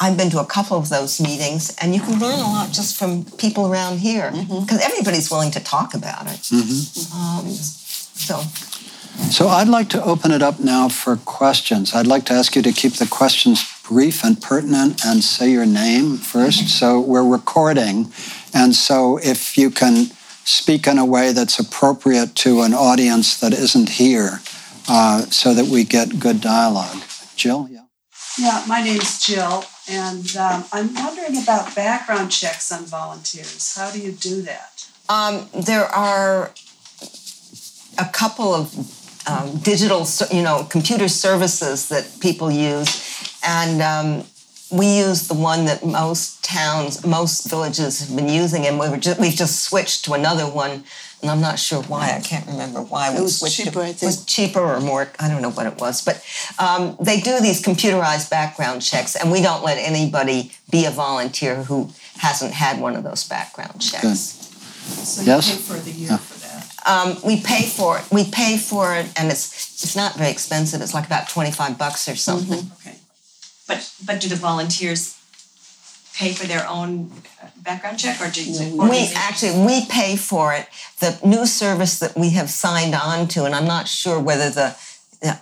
I've been to a couple of those meetings, and you can learn a lot just from people around here because everybody's willing to talk about it. Um, so So I'd like to open it up now for questions. I'd like to ask you to keep the questions brief and pertinent and say your name first. So we're recording. And so if you can speak in a way that's appropriate to an audience that isn't here uh, so that we get good dialogue. Jill, yeah. Yeah, my name's Jill, and um, I'm wondering about background checks on volunteers. How do you do that? Um, there are a couple of um, digital, you know, computer services that people use, and um, we use the one that most towns, most villages have been using, and we were just, we've just switched to another one. And I'm not sure why. I can't remember why it we was switched. cheaper, to, I It was cheaper or more. I don't know what it was, but um, they do these computerized background checks, and we don't let anybody be a volunteer who hasn't had one of those background checks. Good. So Yes? You pay for the year Yeah. for that. Um, we pay for it. We pay for it, and it's it's not very expensive. It's like about twenty five bucks or something. Okay. But, but do the volunteers pay for their own background check or do you? We actually we pay for it. The new service that we have signed on to, and I'm not sure whether the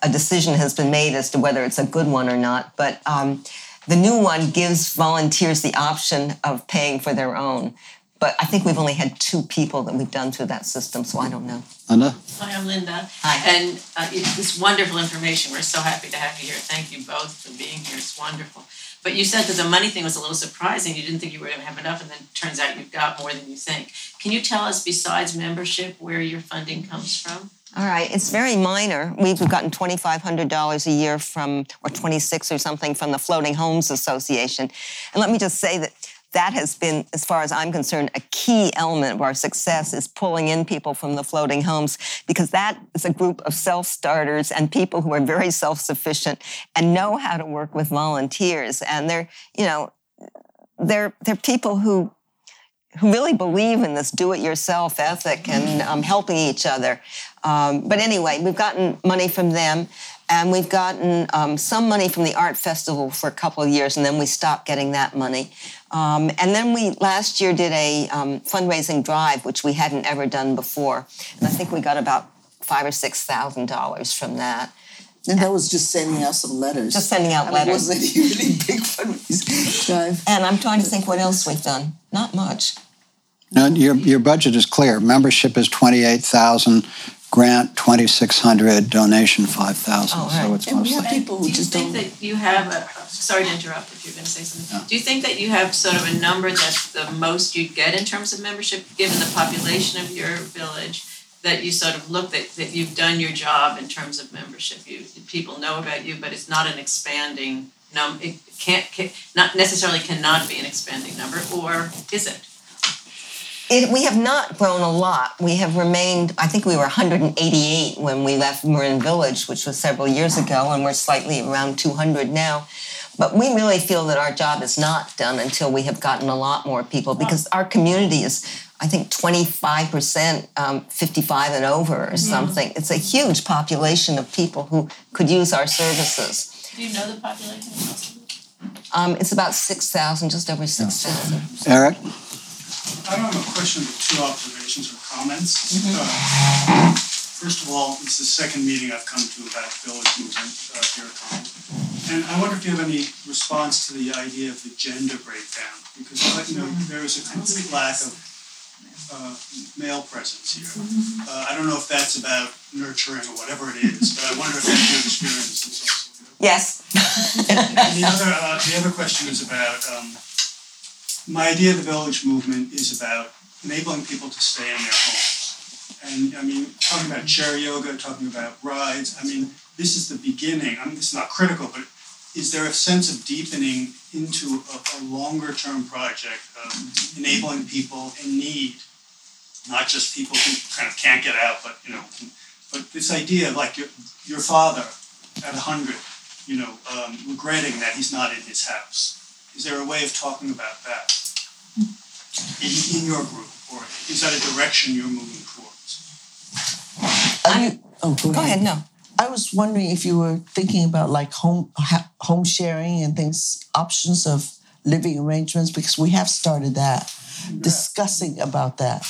a decision has been made as to whether it's a good one or not. But um, the new one gives volunteers the option of paying for their own. But I think we've only had two people that we've done through that system, so I don't know. Linda? Hi, I'm Linda. Hi. And uh, it's this wonderful information. We're so happy to have you here. Thank you both for being here. It's wonderful. But you said that the money thing was a little surprising. You didn't think you were going to have enough, and then it turns out you've got more than you think. Can you tell us, besides membership, where your funding comes from? All right, it's very minor. We've gotten twenty-five hundred dollars a year from, or twenty-six or something, from the Floating Homes Association. And let me just say that that has been, as far as I'm concerned, a key element of our success is pulling in people from the floating homes because that is a group of self-starters and people who are very self-sufficient and know how to work with volunteers. And they're, you know, they're they're people who who really believe in this do-it-yourself ethic and um, helping each other. Um, but anyway, we've gotten money from them, and we've gotten um, some money from the art festival for a couple of years, and then we stopped getting that money. Um, and then we last year did a um, fundraising drive, which we hadn't ever done before, and I think we got about five or six thousand dollars from that. And that was just sending out some letters. Just sending out And letters. It wasn't a really big fundraising drive. And I'm trying to think what else we've done. Not much. No, your, your budget is clear. Membership is 28,000, grant 2,600, donation 5,000. Oh, So it's And we mostly. have people who Do you just think don't. that you have a, sorry to interrupt if you're gonna say something. Do you think that you have sort of a number that's the most you'd get in terms of membership, given the population of your village? That you sort of look that, that you've done your job in terms of membership, you, people know about you, but it's not an expanding num, it can't, can, not necessarily cannot be an expanding number, or is it? It, we have not grown a lot. We have remained, I think we were 188 when we left Marin Village, which was several years ago, and we're slightly around 200 now. But we really feel that our job is not done until we have gotten a lot more people because our community is, I think, 25% um, 55 and over or something. It's a huge population of people who could use our services. Do you know the population? Um, it's about 6,000, just over 6,000. Eric? I don't have a question, but two observations or comments. Uh, First of all, it's the second meeting I've come to about village movement uh, here at Common. And I wonder if you have any response to the idea of the gender breakdown, because, uh, you know, there is a complete lack of uh, male presence here. Uh, I don't know if that's about nurturing or whatever it is, but I wonder if that's your experience is also. Yes. And the other, uh, the other question is about, um, my idea of the village movement is about enabling people to stay in their homes. And I mean, talking about chair yoga, talking about rides, I mean, this is the beginning. I mean, this is not critical, but is there a sense of deepening into a, a longer term project of enabling people in need? Not just people who kind of can't get out, but you know, but this idea of like your, your father at 100, you know, um, regretting that he's not in his house. Is there a way of talking about that in, in your group, or is that a direction you're moving towards? Are you, oh, go, Go ahead, no. I was wondering if you were thinking about like home ha, home sharing and things, options of living arrangements, because we have started that, discussing about that.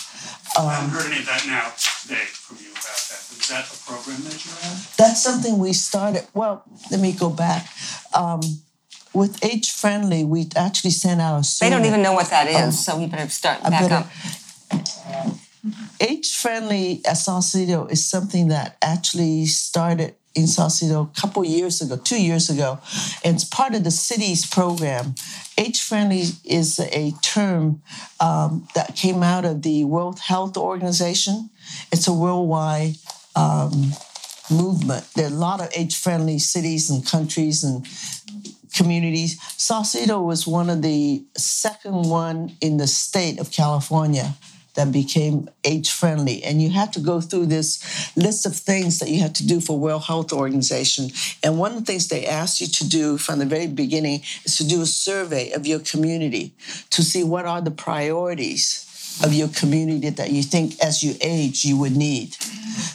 I haven't Um, heard any of that now today from you about that. Is that a program that you have? that's something we started. Well, let me go back. Um, with Age Friendly, we actually sent out a survey. They don't even know what that is, Oh. so we better start I back better- up. age friendly at Sausalito is something that actually started in Sausalito a couple years ago, two years ago, and it's part of the city's program. Age friendly is a term um, that came out of the World Health Organization. It's a worldwide um, movement. There are a lot of age friendly cities and countries and communities. Sausalito was one of the second one in the state of California that became age friendly. And you have to go through this list of things that you have to do for World Health Organization. And one of the things they asked you to do from the very beginning is to do a survey of your community to see what are the priorities of your community that you think as you age you would need.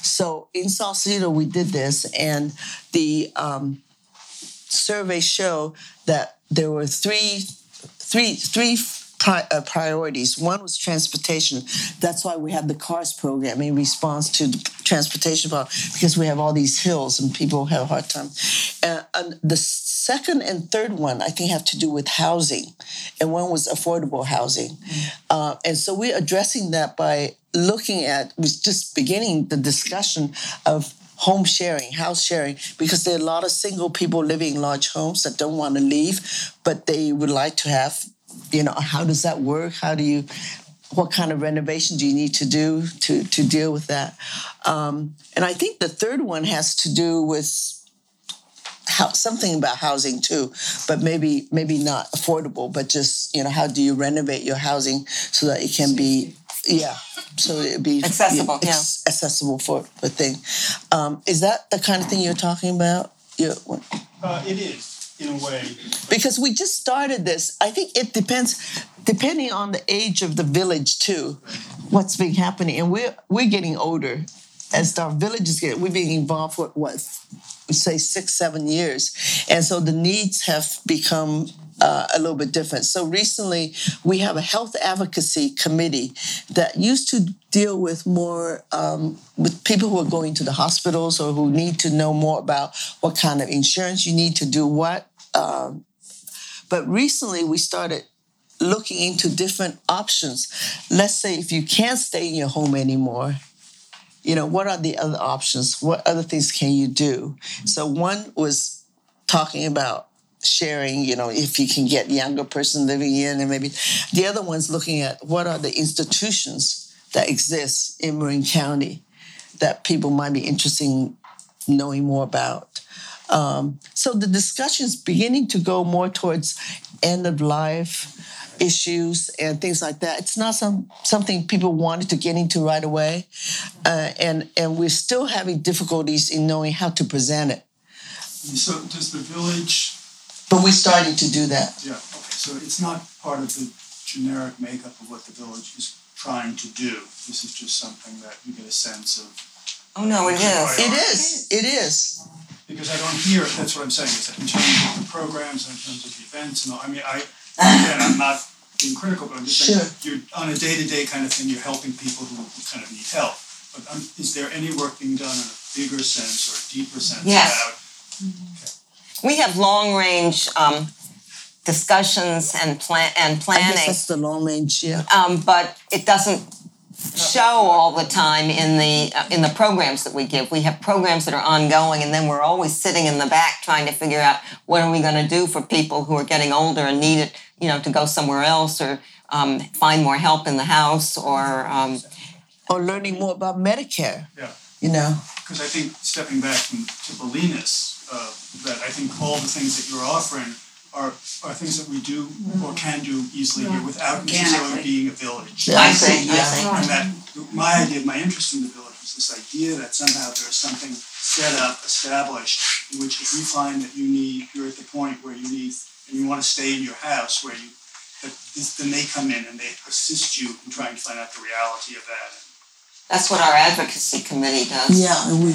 So in Sausalito, we did this, and the um, survey show that there were three, three, three pri- uh, priorities. One was transportation. That's why we have the CARS program in response to the transportation problem because we have all these hills and people have a hard time. Uh, and the second and third one, I think, have to do with housing, and one was affordable housing. Mm. Uh, and so we're addressing that by looking at, was just beginning the discussion of home sharing, house sharing, because there are a lot of single people living in large homes that don't want to leave, but they would like to have you know, how does that work? How do you, what kind of renovation do you need to do to, to deal with that? Um, and I think the third one has to do with how, something about housing too, but maybe maybe not affordable, but just you know how do you renovate your housing so that it can be yeah, so it'd be accessible, yeah, accessible for the thing. Um, is that the kind of thing you're talking about? Yeah, uh, it is in a way. Because we just started this. I think it depends, depending on the age of the village too, what's been happening. And we're we're getting older. As our villages get, we've been involved for what we say six, seven years, and so the needs have become uh, a little bit different. So recently, we have a health advocacy committee that used to deal with more um, with people who are going to the hospitals or who need to know more about what kind of insurance you need to do what. Um, but recently, we started looking into different options. Let's say if you can't stay in your home anymore, you know, what are the other options? What other things can you do? So one was talking about sharing, you know, if you can get younger person living in and maybe the other one's looking at what are the institutions that exist in Marin County that people might be interested in knowing more about. Um, so the discussion is beginning to go more towards end of life issues and things like that. It's not some something people wanted to get into right away, uh, and and we're still having difficulties in knowing how to present it. So does the village but we're starting to do that. Yeah, okay, so it's not part of the generic makeup of what the village is trying to do. This is just something that you get a sense of. Oh, no, it is. It is. It is. Because I don't hear, that's what I'm saying, is that in terms of the programs and in terms of the events and all, I mean, I, again, I'm not being critical, but I'm just saying, you're on a day-to-day kind of thing, you're helping people who kind of need help. But um, is there any work being done in a bigger sense or a deeper sense yes. about? Okay we have long range um, discussions and plan and planning. I guess that's the long range, yeah. Um, but it doesn't show all the time in the uh, in the programs that we give. We have programs that are ongoing, and then we're always sitting in the back trying to figure out what are we going to do for people who are getting older and need it, you know, to go somewhere else or um, find more help in the house or um, or learning more about Medicare. Yeah, you know, because I think stepping back from to Bolinas uh, that I think all the things that you're offering are are things that we do or can do easily here without necessarily being a village. I see. I see. And that my idea, my interest in the village was this idea that somehow there's something set up, established, in which if you find that you need, you're at the point where you need, and you want to stay in your house, where you, that this, then they come in and they assist you in trying to find out the reality of that. That's what our advocacy committee does. Yeah, we.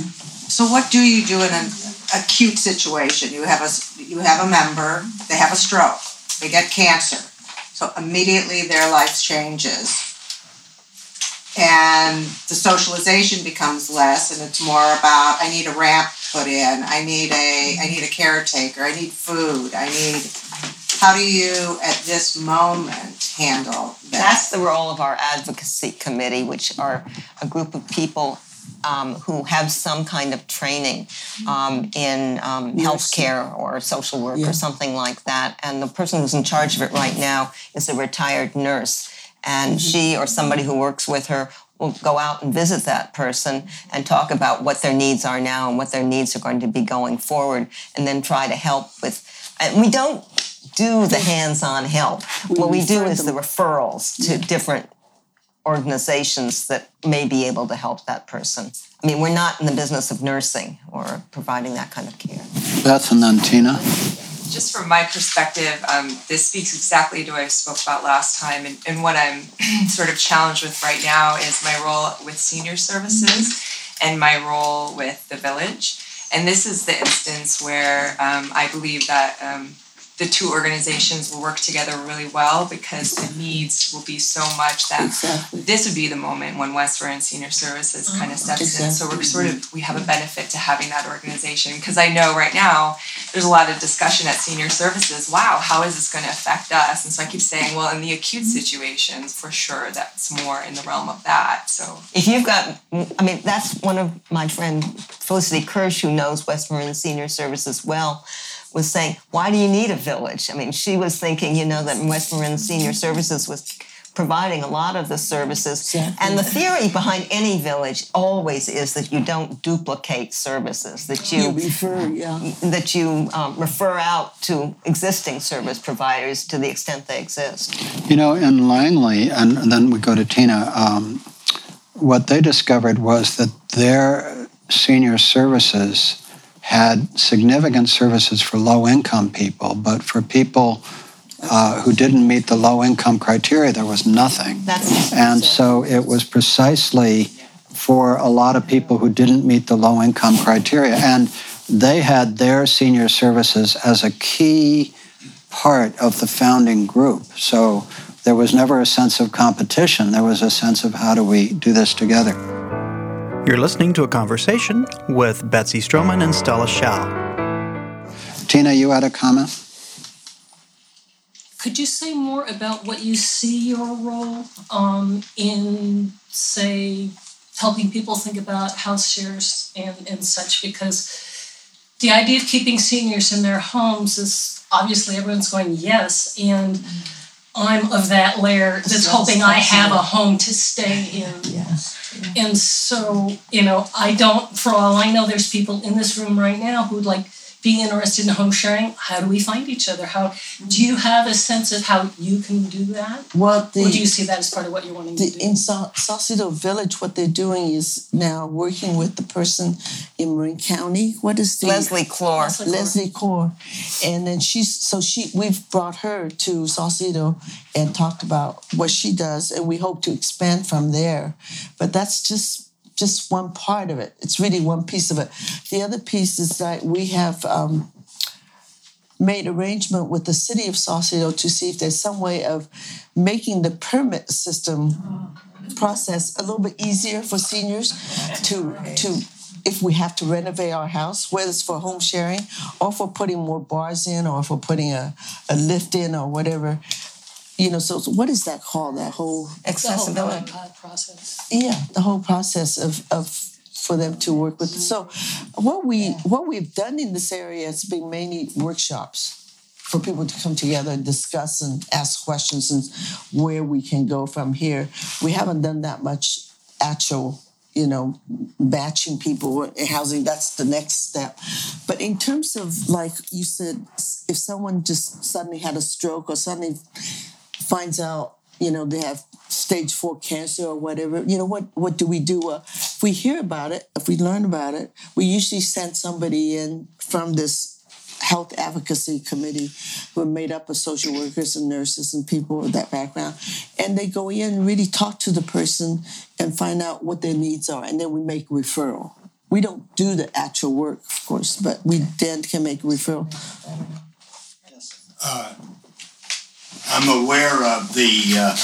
So what do you do in an acute situation? You have a you have a member, they have a stroke, they get cancer, so immediately their life changes, and the socialization becomes less, and it's more about I need a ramp put in, I need a I need a caretaker, I need food, I need how do you at this moment handle that? That's the role of our advocacy committee, which are a group of people um, who have some kind of training um, in um, healthcare or social work Yeah. or something like that. And the person who's in charge of it right now is a retired nurse. And she or somebody who works with her will go out and visit that person and talk about what their needs are now and what their needs are going to be going forward, and then try to help with. And we don't do the hands-on help. what we do is the referrals to different organizations that may be able to help that person. I mean, we're not in the business of nursing or providing that kind of care. Beth and then Tina. just from my perspective, um, this speaks exactly to what I spoke about last time, and, and what I'm sort of challenged with right now is my role with senior services and my role with the village. And this is the instance where um, I believe that um, the two organizations will work together really well because the needs will be so much that Exactly. this would be the moment when West Marin Senior Services mm-hmm. kind of steps in. So we're sort of we have a benefit to having that organization because I know right now there's a lot of discussion at Senior Services. Wow, how is this going to affect us? And so I keep saying, well, in the acute mm-hmm. situations, for sure, that's more in the realm of that. So If you've got, I mean, that's one of my friend Felicity Kirsch, who knows West Marin Senior Services well, was saying, why do you need a village? I mean, she was thinking, you know, that West Marin Senior Services was providing a lot of the services. Exactly. And the theory behind any village always is that you don't duplicate services, that You you refer, yeah. that you um, refer out to existing service providers to the extent they exist. You know, in Langley, and then we go to Tina, um, what they discovered was that their senior services had significant services for low income people, but for people uh, who didn't meet the low income criteria, there was nothing. That's And so it was precisely for a lot of people who didn't meet the low income criteria. And they had their senior services as a key part of the founding group. So there was never a sense of competition. There was a sense of how do we do this together. You're listening to a conversation with Betsy Stroman and Stella Schau. Tina, you had a comment? Could you say more about what you see your role um, in, say, helping people think about house shares and, and such? Because the idea of keeping seniors in their homes is obviously everyone's going yes, and I'm of that layer that's hoping I have a home to stay in. Yes. And so, you know, I don't, for all I know, there's people in this room right now who'd like be interested in home sharing. How do we find each other? How do you have a sense of how you can do that? Well, the, or do you see that as part of what you're wanting to do? in Sa- Sausalito Village, what they're doing is now working with the person in Marin County. What is the Leslie Clore. Leslie Core, and then she's so she we've brought her to Sausalito and talked about what she does, and we hope to expand from there. But that's just just one part of it. It's really one piece of it. The other piece is that we have. Um, made arrangement with the city of Sausalito to see if there's some way of making the permit system process a little bit easier for seniors to to if we have to renovate our house, whether it's for home sharing or for putting more bars in or for putting a, a lift in or whatever. You know, so, what is that called? That whole accessibility uh, process. yeah, the whole process of of for them to work with. So, what we what we've done in this area has been mainly workshops for people to come together and discuss and ask questions and where we can go from here. We haven't done that much actual, you know, batching people in housing. That's the next step. But in terms of like you said, if someone just suddenly had a stroke or suddenly finds out, you know, they have stage four cancer or whatever, you know, what what do we do? Uh, if we hear about it, if we learn about it, we usually send somebody in from this health advocacy committee who are made up of social workers and nurses and people with that background. And they go in and really talk to the person and find out what their needs are. And then we make referral. We don't do the actual work, of course, but we then can make referral. Uh, I'm aware of the, uh,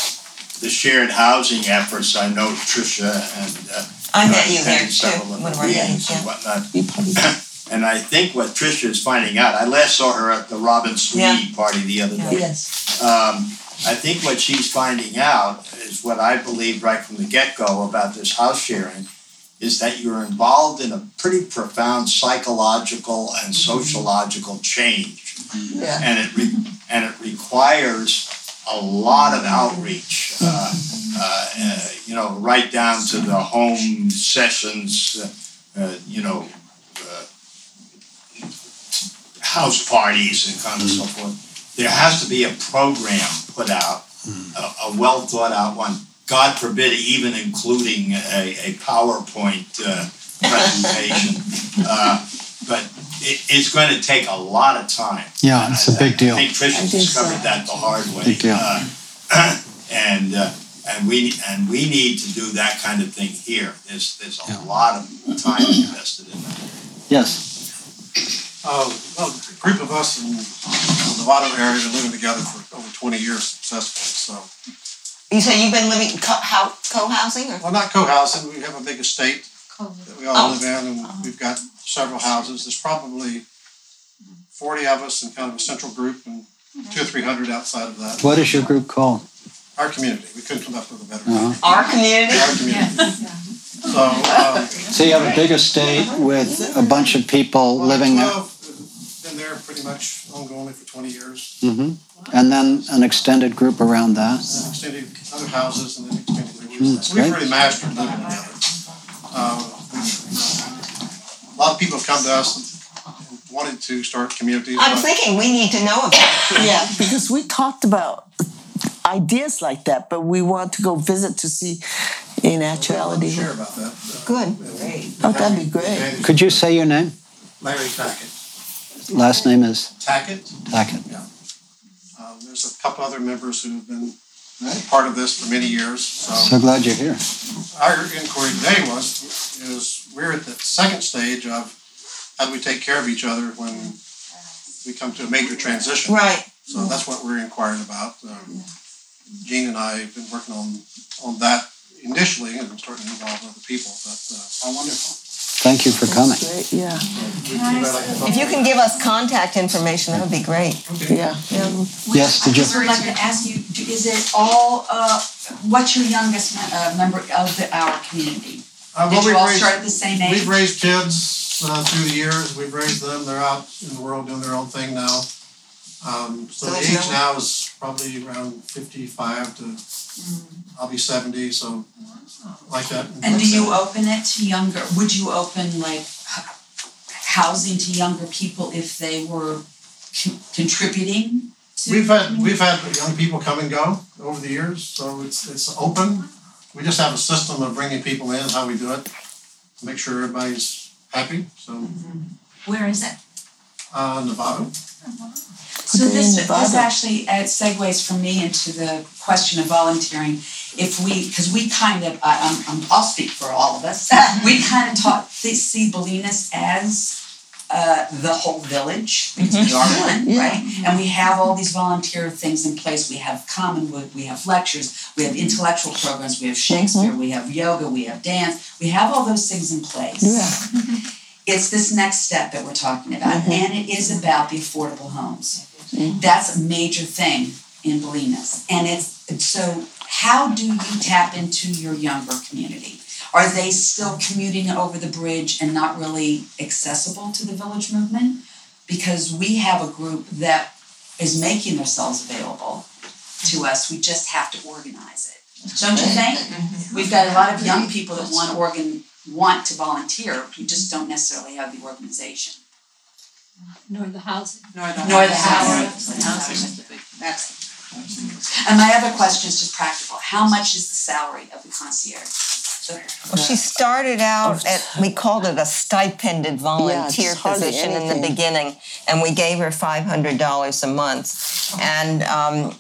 the shared housing efforts. I know Tricia and, uh, I met you there attended too, several of one the of our meetings meetings, and yeah. whatnot. And I think what Tricia is finding out, I last saw her at the Robin Sweeney party the other day. Yes. Um, I think what she's finding out is what I believed right from the get-go about this house sharing, is that you're involved in a pretty profound psychological and sociological change. Yeah. And it re- and it requires a lot of outreach, uh, uh, uh, you know, right down to the home sessions, uh, uh, you know, uh, house parties and kind of so forth. There has to be a program put out, a, a well thought out one. God forbid, even including a, a PowerPoint uh, presentation. uh, but it, it's going to take a lot of time. Yeah, it's a big I deal. think Tricia I think so. discovered that the hard way. Big deal. Uh, and uh, and we and we need to do that kind of thing here. There's there's a Yeah. lot of time invested in that. Yes. Uh, well, a group of us in the Novato area been living together for over twenty years successfully, so. You say you've been living co- how, co-housing or? Well, not co-housing, we have a big estate that we all Oh. live in, and we've got several houses. There's probably forty of us in kind of a central group and two or three hundred outside of that. What is your group called? Our community, we couldn't come up with a better Uh-huh. name. Our community? Our community. So, um, So you have a big estate with a bunch of people well, living there? twelve, been there pretty much ongoingly for twenty years. hmm And then an extended group around that? and extended other houses and then extended Mm, groups. that's We've great. really mastered living together. Um, A lot of people have come to us and wanted to start communities. I'm thinking we need to know about it. Yeah, because we talked about ideas like that, but we want to go visit to see in actuality. Share about that. Good. Great. Oh, that'd be great. Could you say your name? Larry Tackett. Last name is Tackett, Tackett. um, there's a couple other members who have been part of this for many years, so. So glad you're here. Our inquiry today was, is we're at the second stage of how do we take care of each other when we come to a major transition. Right. So that's what we're inquiring about. Um, Gene and I have been working on, on that initially and we're starting to involve other people, but, uh. Wonderful. Thank you for coming. Great, yeah, If you can give us contact information, that would be great. yeah. Yeah. Yes, did you? I just would like to ask you, is it all, uh, what's your youngest me- uh, member of the, our community? Uh, well, Did you we've all raised- start at the same age? We've raised kids uh, through the years. We've raised them. They're out in the world doing their own thing now. Um, so So the age no- now is probably around fifty-five to I'll be seventy. So like that. And do you open it to younger, would you open like housing to younger people if they were con- contributing to? We've had we've had young people come and go over the years, so it's it's open. We just have a system of bringing people in, how we do it, make sure everybody's happy. So Where is it? uh, Novato. So Okay, this, this Novato. actually uh, segues for me into the question of volunteering. If we, because we kind of, I, I'm, I'm, I'll speak for all of us. we kind of taught, they see Bolinas as uh, the whole village, because we are mm-hmm. one, Yeah. right? And we have all these volunteer things in place. We have Commonweal, we have lectures, we have intellectual programs, we have mm-hmm. Shakespeare, we have yoga, we have dance. We have all those things in place Yeah. it's this next step that we're talking about, mm-hmm. and it is about the affordable homes. That's a major thing in Bolinas, and it's so. How do you tap into your younger community? Are they still commuting over the bridge and not really accessible to the village movement? Because we have a group that is making themselves available to mm-hmm. us. We just have to organize it. Don't you think? Mm-hmm. We've got a lot of young people that want organ want to volunteer, who just don't necessarily have the organization. Nor the housing. Nor the. Nor the housing. That's, And my other question is just practical. How much is the salary of the concierge? Well, she started out at, we called it a stipended volunteer hardly position in the beginning, and we gave her five hundred dollars a month. And um,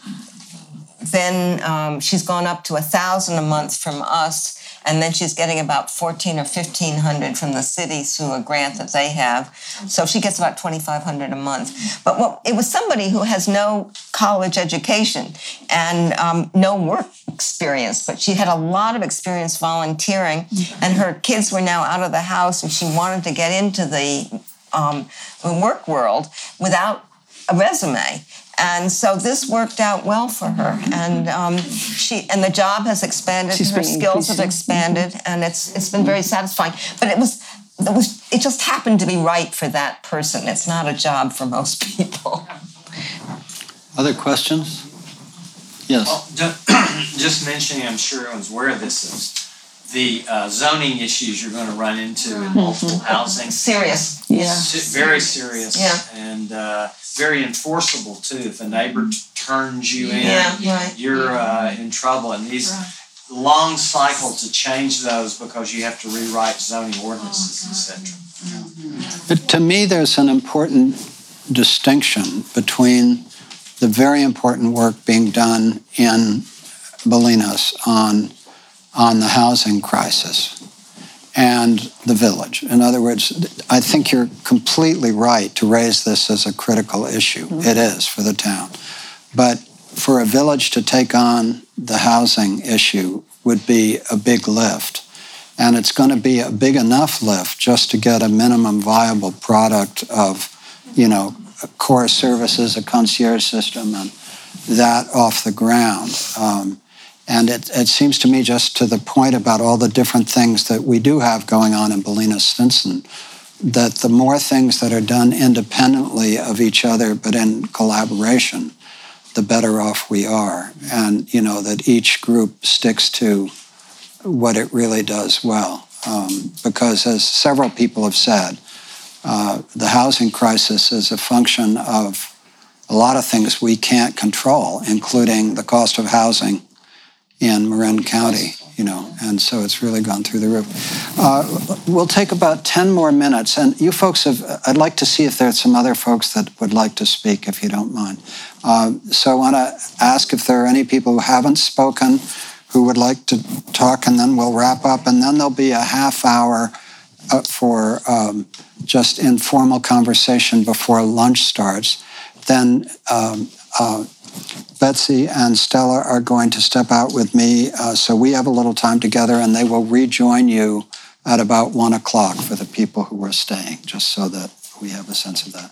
then um, she's gone up to a thousand a month from us, and then she's getting about fourteen or fifteen hundred from the city through a grant that they have. So she gets about twenty five hundred a month. But what it was somebody who has no college education and um, no work experience, but she had a lot of experience volunteering, and her kids were now out of the house, and she wanted to get into the um, work world without a resume. And so this worked out well for her, and um, she and the job has expanded. She's her skills have increasing. expanded, and it's it's been very satisfying. But it was it was it just happened to be right for that person. It's not a job for most people. Other questions? Yes. Well, just mentioning, I'm sure everyone's aware of this, is the uh, zoning issues you're gonna run into in multiple housing. Serious. Yeah. Se- Very serious. Yeah. And uh, very enforceable too. If a neighbor t- turns you in, Yeah, right. you're uh, in trouble. And these long cycle to change those because you have to rewrite zoning ordinances, et cetera. But to me, there's an important distinction between the very important work being done in Bolinas on, on the housing crisis and the village. In other words, I think you're completely right to raise this as a critical issue. It is for the town. But for a village to take on the housing issue would be a big lift. And it's going to be a big enough lift just to get a minimum viable product of, you know, core services, a concierge system, and that off the ground. Um, and it, it seems to me, just to the point about all the different things that we do have going on in Bolinas Stinson, that the more things that are done independently of each other but in collaboration, the better off we are. And, you know, that each group sticks to what it really does well. Um, because, as several people have said, uh, the housing crisis is a function of a lot of things we can't control, including the cost of housing in Marin County, you know, and so it's really gone through the roof. Uh, we'll take about 10 more minutes, and you folks have, I'd like to see if there's some other folks that would like to speak, if you don't mind. Uh, so I want to ask if there are any people who haven't spoken who would like to talk, and then we'll wrap up, and then there'll be a half hour uh, for um, just informal conversation before lunch starts. Then um, uh, Betsy and Stella are going to step out with me, uh, so we have a little time together, and they will rejoin you at about one o'clock for the people who are staying, just so that we have a sense of that.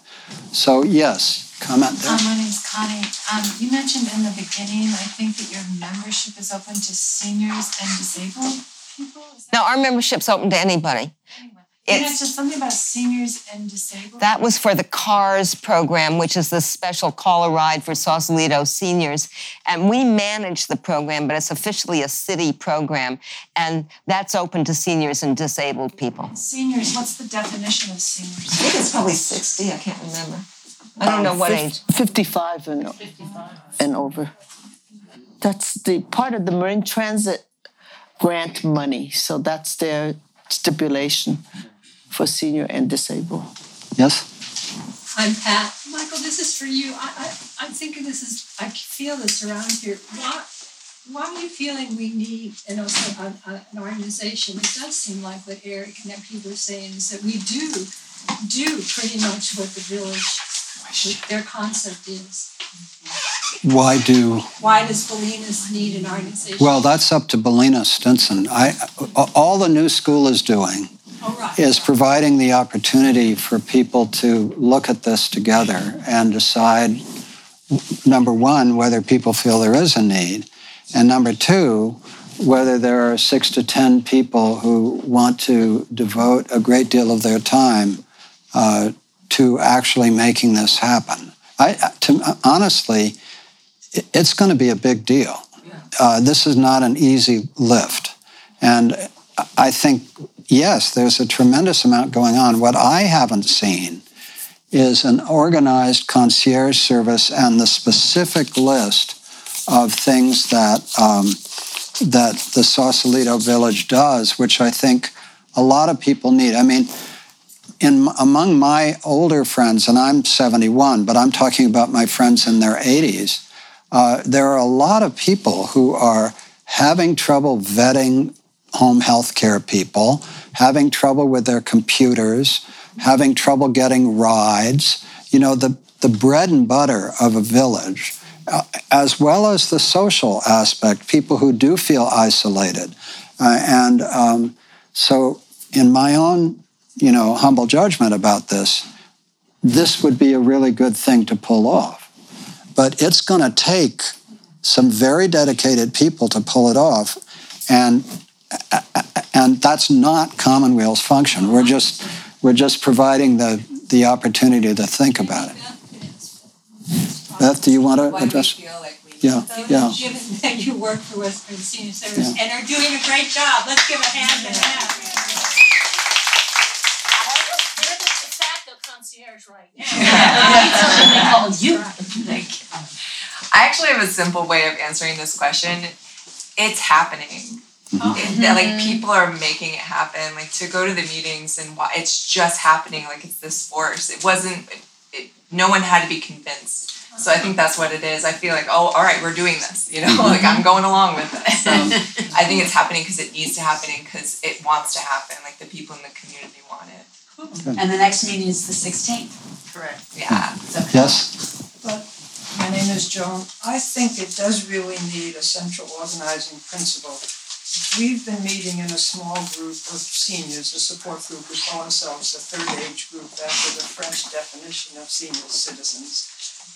So, yes, comment there. Um, my name's Connie. Um, you mentioned in the beginning, I think that your membership is open to seniors and disabled people. Is that Now our membership's open to anybody. You It's mentioned something about seniors and disabled? That was for the CARS program, which is the special call a ride for Sausalito seniors. And we manage the program, but it's officially a city program. And that's open to seniors and disabled people. Seniors, what's the definition of seniors? I think it's probably 60, I can't remember. I don't know what age. 55 and, 55 and over. That's the part of the Marin Transit grant money. So that's their stipulation for senior and disabled. Yes? I'm Pat. Michael, this is for you. I, I, I'm thinking this is, I feel this around here. Why, why are you feeling we need an, an, an organization? It does seem like what Eric and that people are saying is that we do do pretty much what the village, their concept is. Why do Why does Bolinas need an organization? Well, that's up to Bolinas Stinson. I, all the new school is doing is providing the opportunity for people to look at this together and decide, number one, whether people feel there is a need, and number two, whether there are six to ten people who want to devote a great deal of their time uh, to actually making this happen. I, to, honestly, it's going to be a big deal. Uh, this is not an easy lift. And I think, yes, there's a tremendous amount going on. What I haven't seen is an organized concierge service and the specific list of things that, um, that the Sausalito Village does, which I think a lot of people need. I mean, in among my older friends, and I'm 71, but I'm talking about my friends in their 80s, uh, there are a lot of people who are having trouble vetting home health care people, having trouble with their computers, having trouble getting rides. You know, the, the bread and butter of a village, uh, as well as the social aspect, people who do feel isolated. Uh, and um, so, in my own, you know, humble judgment about this, this would be a really good thing to pull off. But it's going to take some very dedicated people to pull it off. And and that's not Commonweal's function. We're just we're just providing the the opportunity to think about it. Beth, do you want to address? yeah, yeah. Given that you work for West Marin Senior Service and are doing a great job, let's give a hand to that. concierge right now. they you. I actually have a simple way of answering this question. It's happening. Mm-hmm. It, like mm-hmm. people are making it happen. Like to go to the meetings and why it's just happening. Like it's this force. It wasn't. It, no one had to be convinced. So I think that's what it is. I feel like, oh, all right, we're doing this. You know, mm-hmm. like I'm going along with it. So I think it's happening because it needs to happen because it wants to happen. Like the people in the community want it. And the next meeting is the sixteenth. Correct. Yeah. Yes. But my name is Joan. I think it does really need a central organizing principle. We've been meeting in a small group of seniors, a support group. We call ourselves the third age group after the French definition of senior citizens.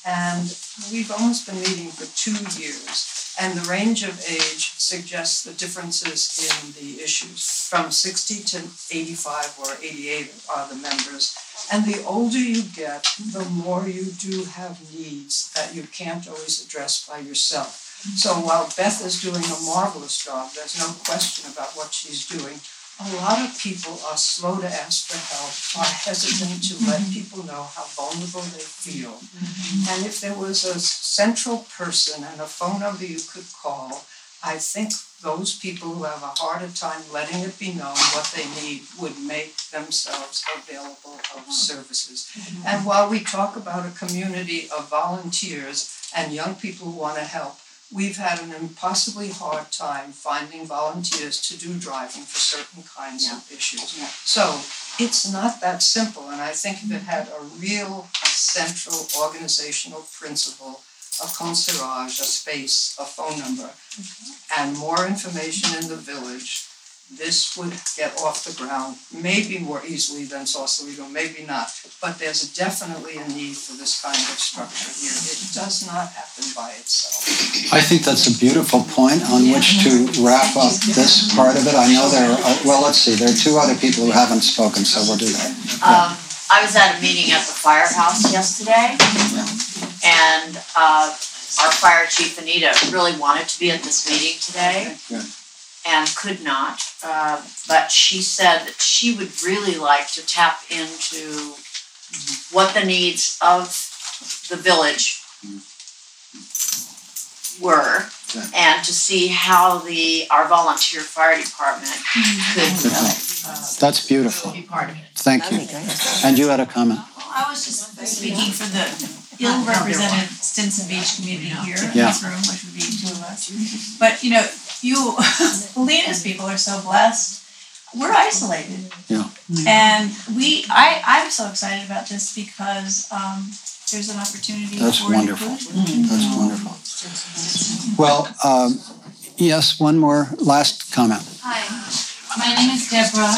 And we've almost been meeting for two years. And the range of age suggests the differences in the issues. From 60 to 85 or 88 are the members. And the older you get, the more you do have needs that you can't always address by yourself. So while Beth is doing a marvelous job, there's no question about what she's doing. A lot of people are slow to ask for help, are hesitant to let mm-hmm. people know how vulnerable they feel. Mm-hmm. And if there was a central person and a phone number you could call, I think those people who have a harder time letting it be known what they need would make themselves available of services. Mm-hmm. And while we talk about a community of volunteers and young people who want to help, we've had an impossibly hard time finding volunteers to do driving for certain kinds of issues. So it's not that simple, and I think if it had a real central organizational principle, a concierge, a space, a phone number, mm-hmm. and more information in the village, this would get off the ground, maybe more easily than Sausalito, maybe not. But there's definitely a need for this kind of structure here. It does not happen by itself. I think that's a beautiful point on which to wrap up this part of it. I know there are, well, let's see, there are two other people who haven't spoken, so we'll do that. Um, I was at a meeting at the firehouse yesterday, and uh, our fire chief Anita really wanted to be at this meeting today and could not. Uh, but she said that she would really like to tap into what the needs of the village were and to see how the our volunteer fire department could uh, That's beautiful. be part of it. Thank you. And you had a comment? I was just speaking for the ill-represented Stinson Beach community here in Yeah. this room, which would be two of us. But you know, you, Lena's people are so blessed. We're isolated, Yeah. and we. I I'm so excited about this because um, there's an opportunity That's for wonderful. inclusion. That's wonderful. Well, um, yes, one more last comment. Hi, my name is Deborah,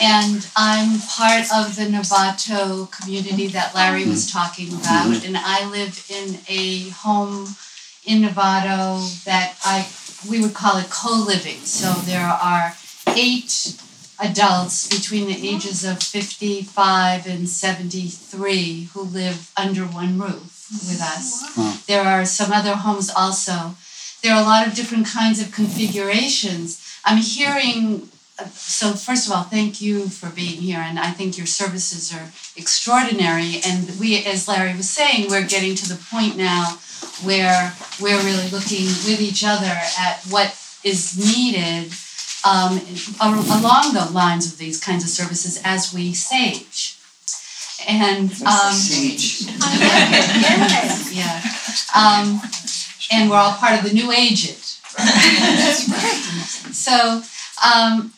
and I'm part of the Novato community that Larry was talking about. Mhm. And I live in a home in Novato that I we would call it co-living. So there are eight adults between the ages of 55 and 73 who live under one roof with us. Wow. There are some other homes also. There are a lot of different kinds of configurations. I'm hearing, so first of all, thank you for being here, and I think your services are extraordinary. And we, as Larry was saying, we're getting to the point now where we're really looking with each other at what is needed um, along the lines of these kinds of services as we sage. And um, yeah, yeah. Um, and we're all part of the new aged. So, um,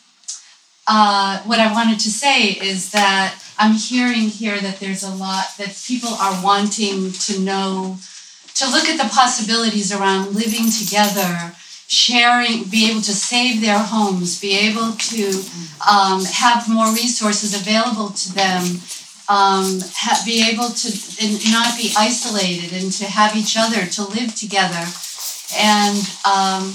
uh, what I wanted to say is that I'm hearing here that there's a lot that people are wanting to know, to look at the possibilities around living together, sharing, be able to save their homes, be able to um, have more resources available to them um, ha- be able to not be isolated and to have each other to live together. And um,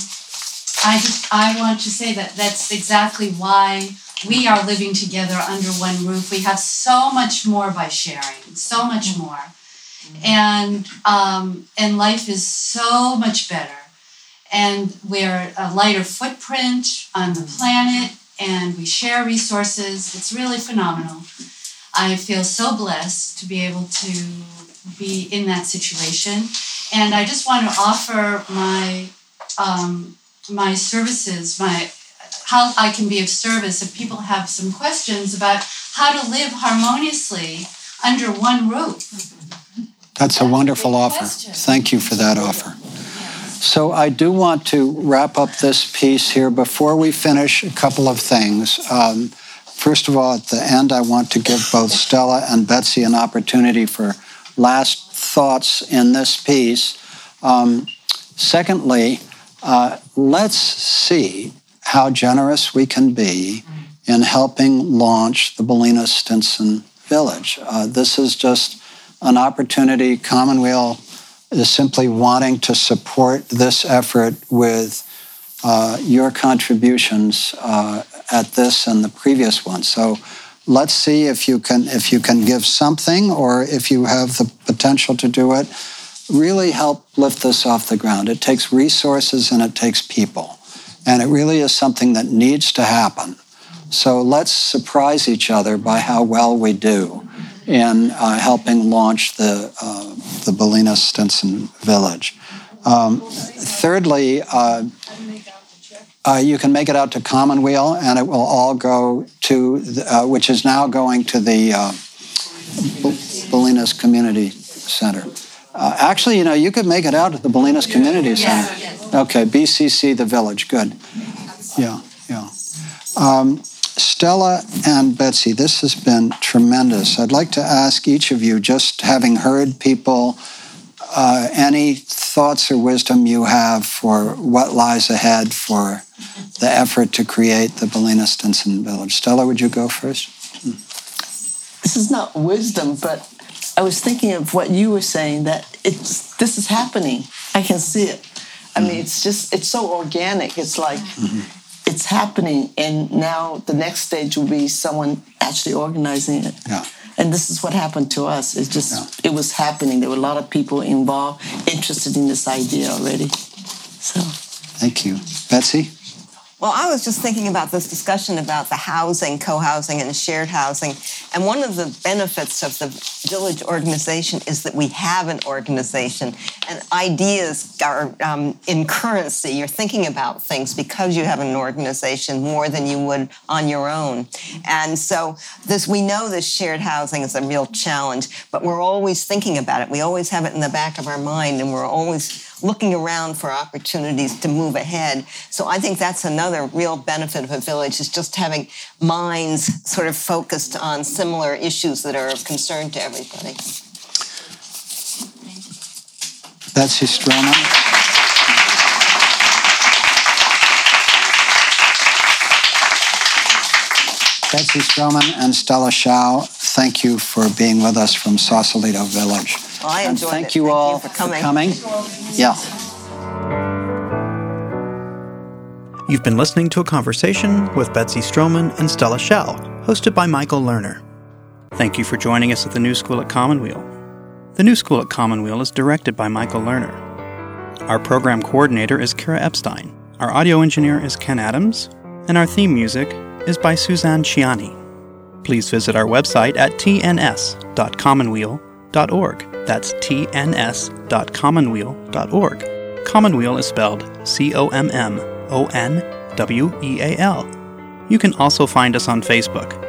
I just I want to say that that's exactly why we are living together under one roof. We have so much more by sharing, so much more, and um, and life is so much better. And we're a lighter footprint on the planet, and we share resources. It's really phenomenal. I feel so blessed to be able to be in that situation. And I just want to offer my um, my services, my how I can be of service if people have some questions about how to live harmoniously under one roof. That's a wonderful offer. Thank you for that offer. So I do want to wrap up this piece here before we finish. A couple of things. Um, first of all, at the end, I want to give both Stella and Betsy an opportunity for last thoughts in this piece. Um, secondly, uh, let's see how generous we can be in helping launch the Bolinas Stinson Village. Uh, this is just an opportunity. Commonweal is simply wanting to support this effort with uh, your contributions uh, at this and the previous one. So let's see if you can if you can give something or if you have the potential to do it. Really help lift this off the ground. It takes resources and it takes people. And it really is something that needs to happen. So let's surprise each other by how well we do in uh, helping launch the, uh, the Bolinas Stinson Village. Um, thirdly, uh, uh, you can make it out to Commonweal, and it will all go to, the, uh, which is now going to the uh, Bolinas Community Center. Uh, actually, you know, you could make it out at the Bolinas Community Center. Okay, BCC, the village, good. Yeah, yeah. Um, Stella and Betsy, this has been tremendous. I'd like to ask each of you, just having heard people, uh, any thoughts or wisdom you have for what lies ahead for the effort to create the Bolinas Stinson Village. Stella, would you go first? This is not wisdom, but I was thinking of what you were saying that it's this is happening. I can see it. I mean, mm-hmm. it's just it's so organic. It's like mm-hmm. it's happening, and now the next stage will be someone actually organizing it. Yeah. And this is what happened to us. It just it was happening. There were a lot of people involved, interested in this idea already. So Thank you. Betsy? Well, I was just thinking about this discussion about the housing, co-housing, and shared housing. And one of the benefits of the village organization is that we have an organization, and ideas are um, in currency. You're thinking about things because you have an organization more than you would on your own. And so, this we know this shared housing is a real challenge, but we're always thinking about it. We always have it in the back of our mind, and we're always looking around for opportunities to move ahead. So I think that's another real benefit of a village is just having minds sort of focused on similar issues that are of concern to everybody. Betsy Stroman? Betsy Stroman and Stella Shao, thank you for being with us from Sausalito Village. Well, I And enjoyed thank it. you Thank all you for coming. coming. Yeah. You've been listening to a conversation with Betsy Stroman and Stella Shell, hosted by Michael Lerner. Thank you for joining us at the New School at Commonweal. The New School at Commonweal is directed by Michael Lerner. Our program coordinator is Kara Epstein. Our audio engineer is Ken Adams, and our theme music is by Suzanne Ciani. Please visit our website at tns.commonweal.org. That's tns.commonweal.org. Commonweal is spelled C O M M O N W E A L. You can also find us on Facebook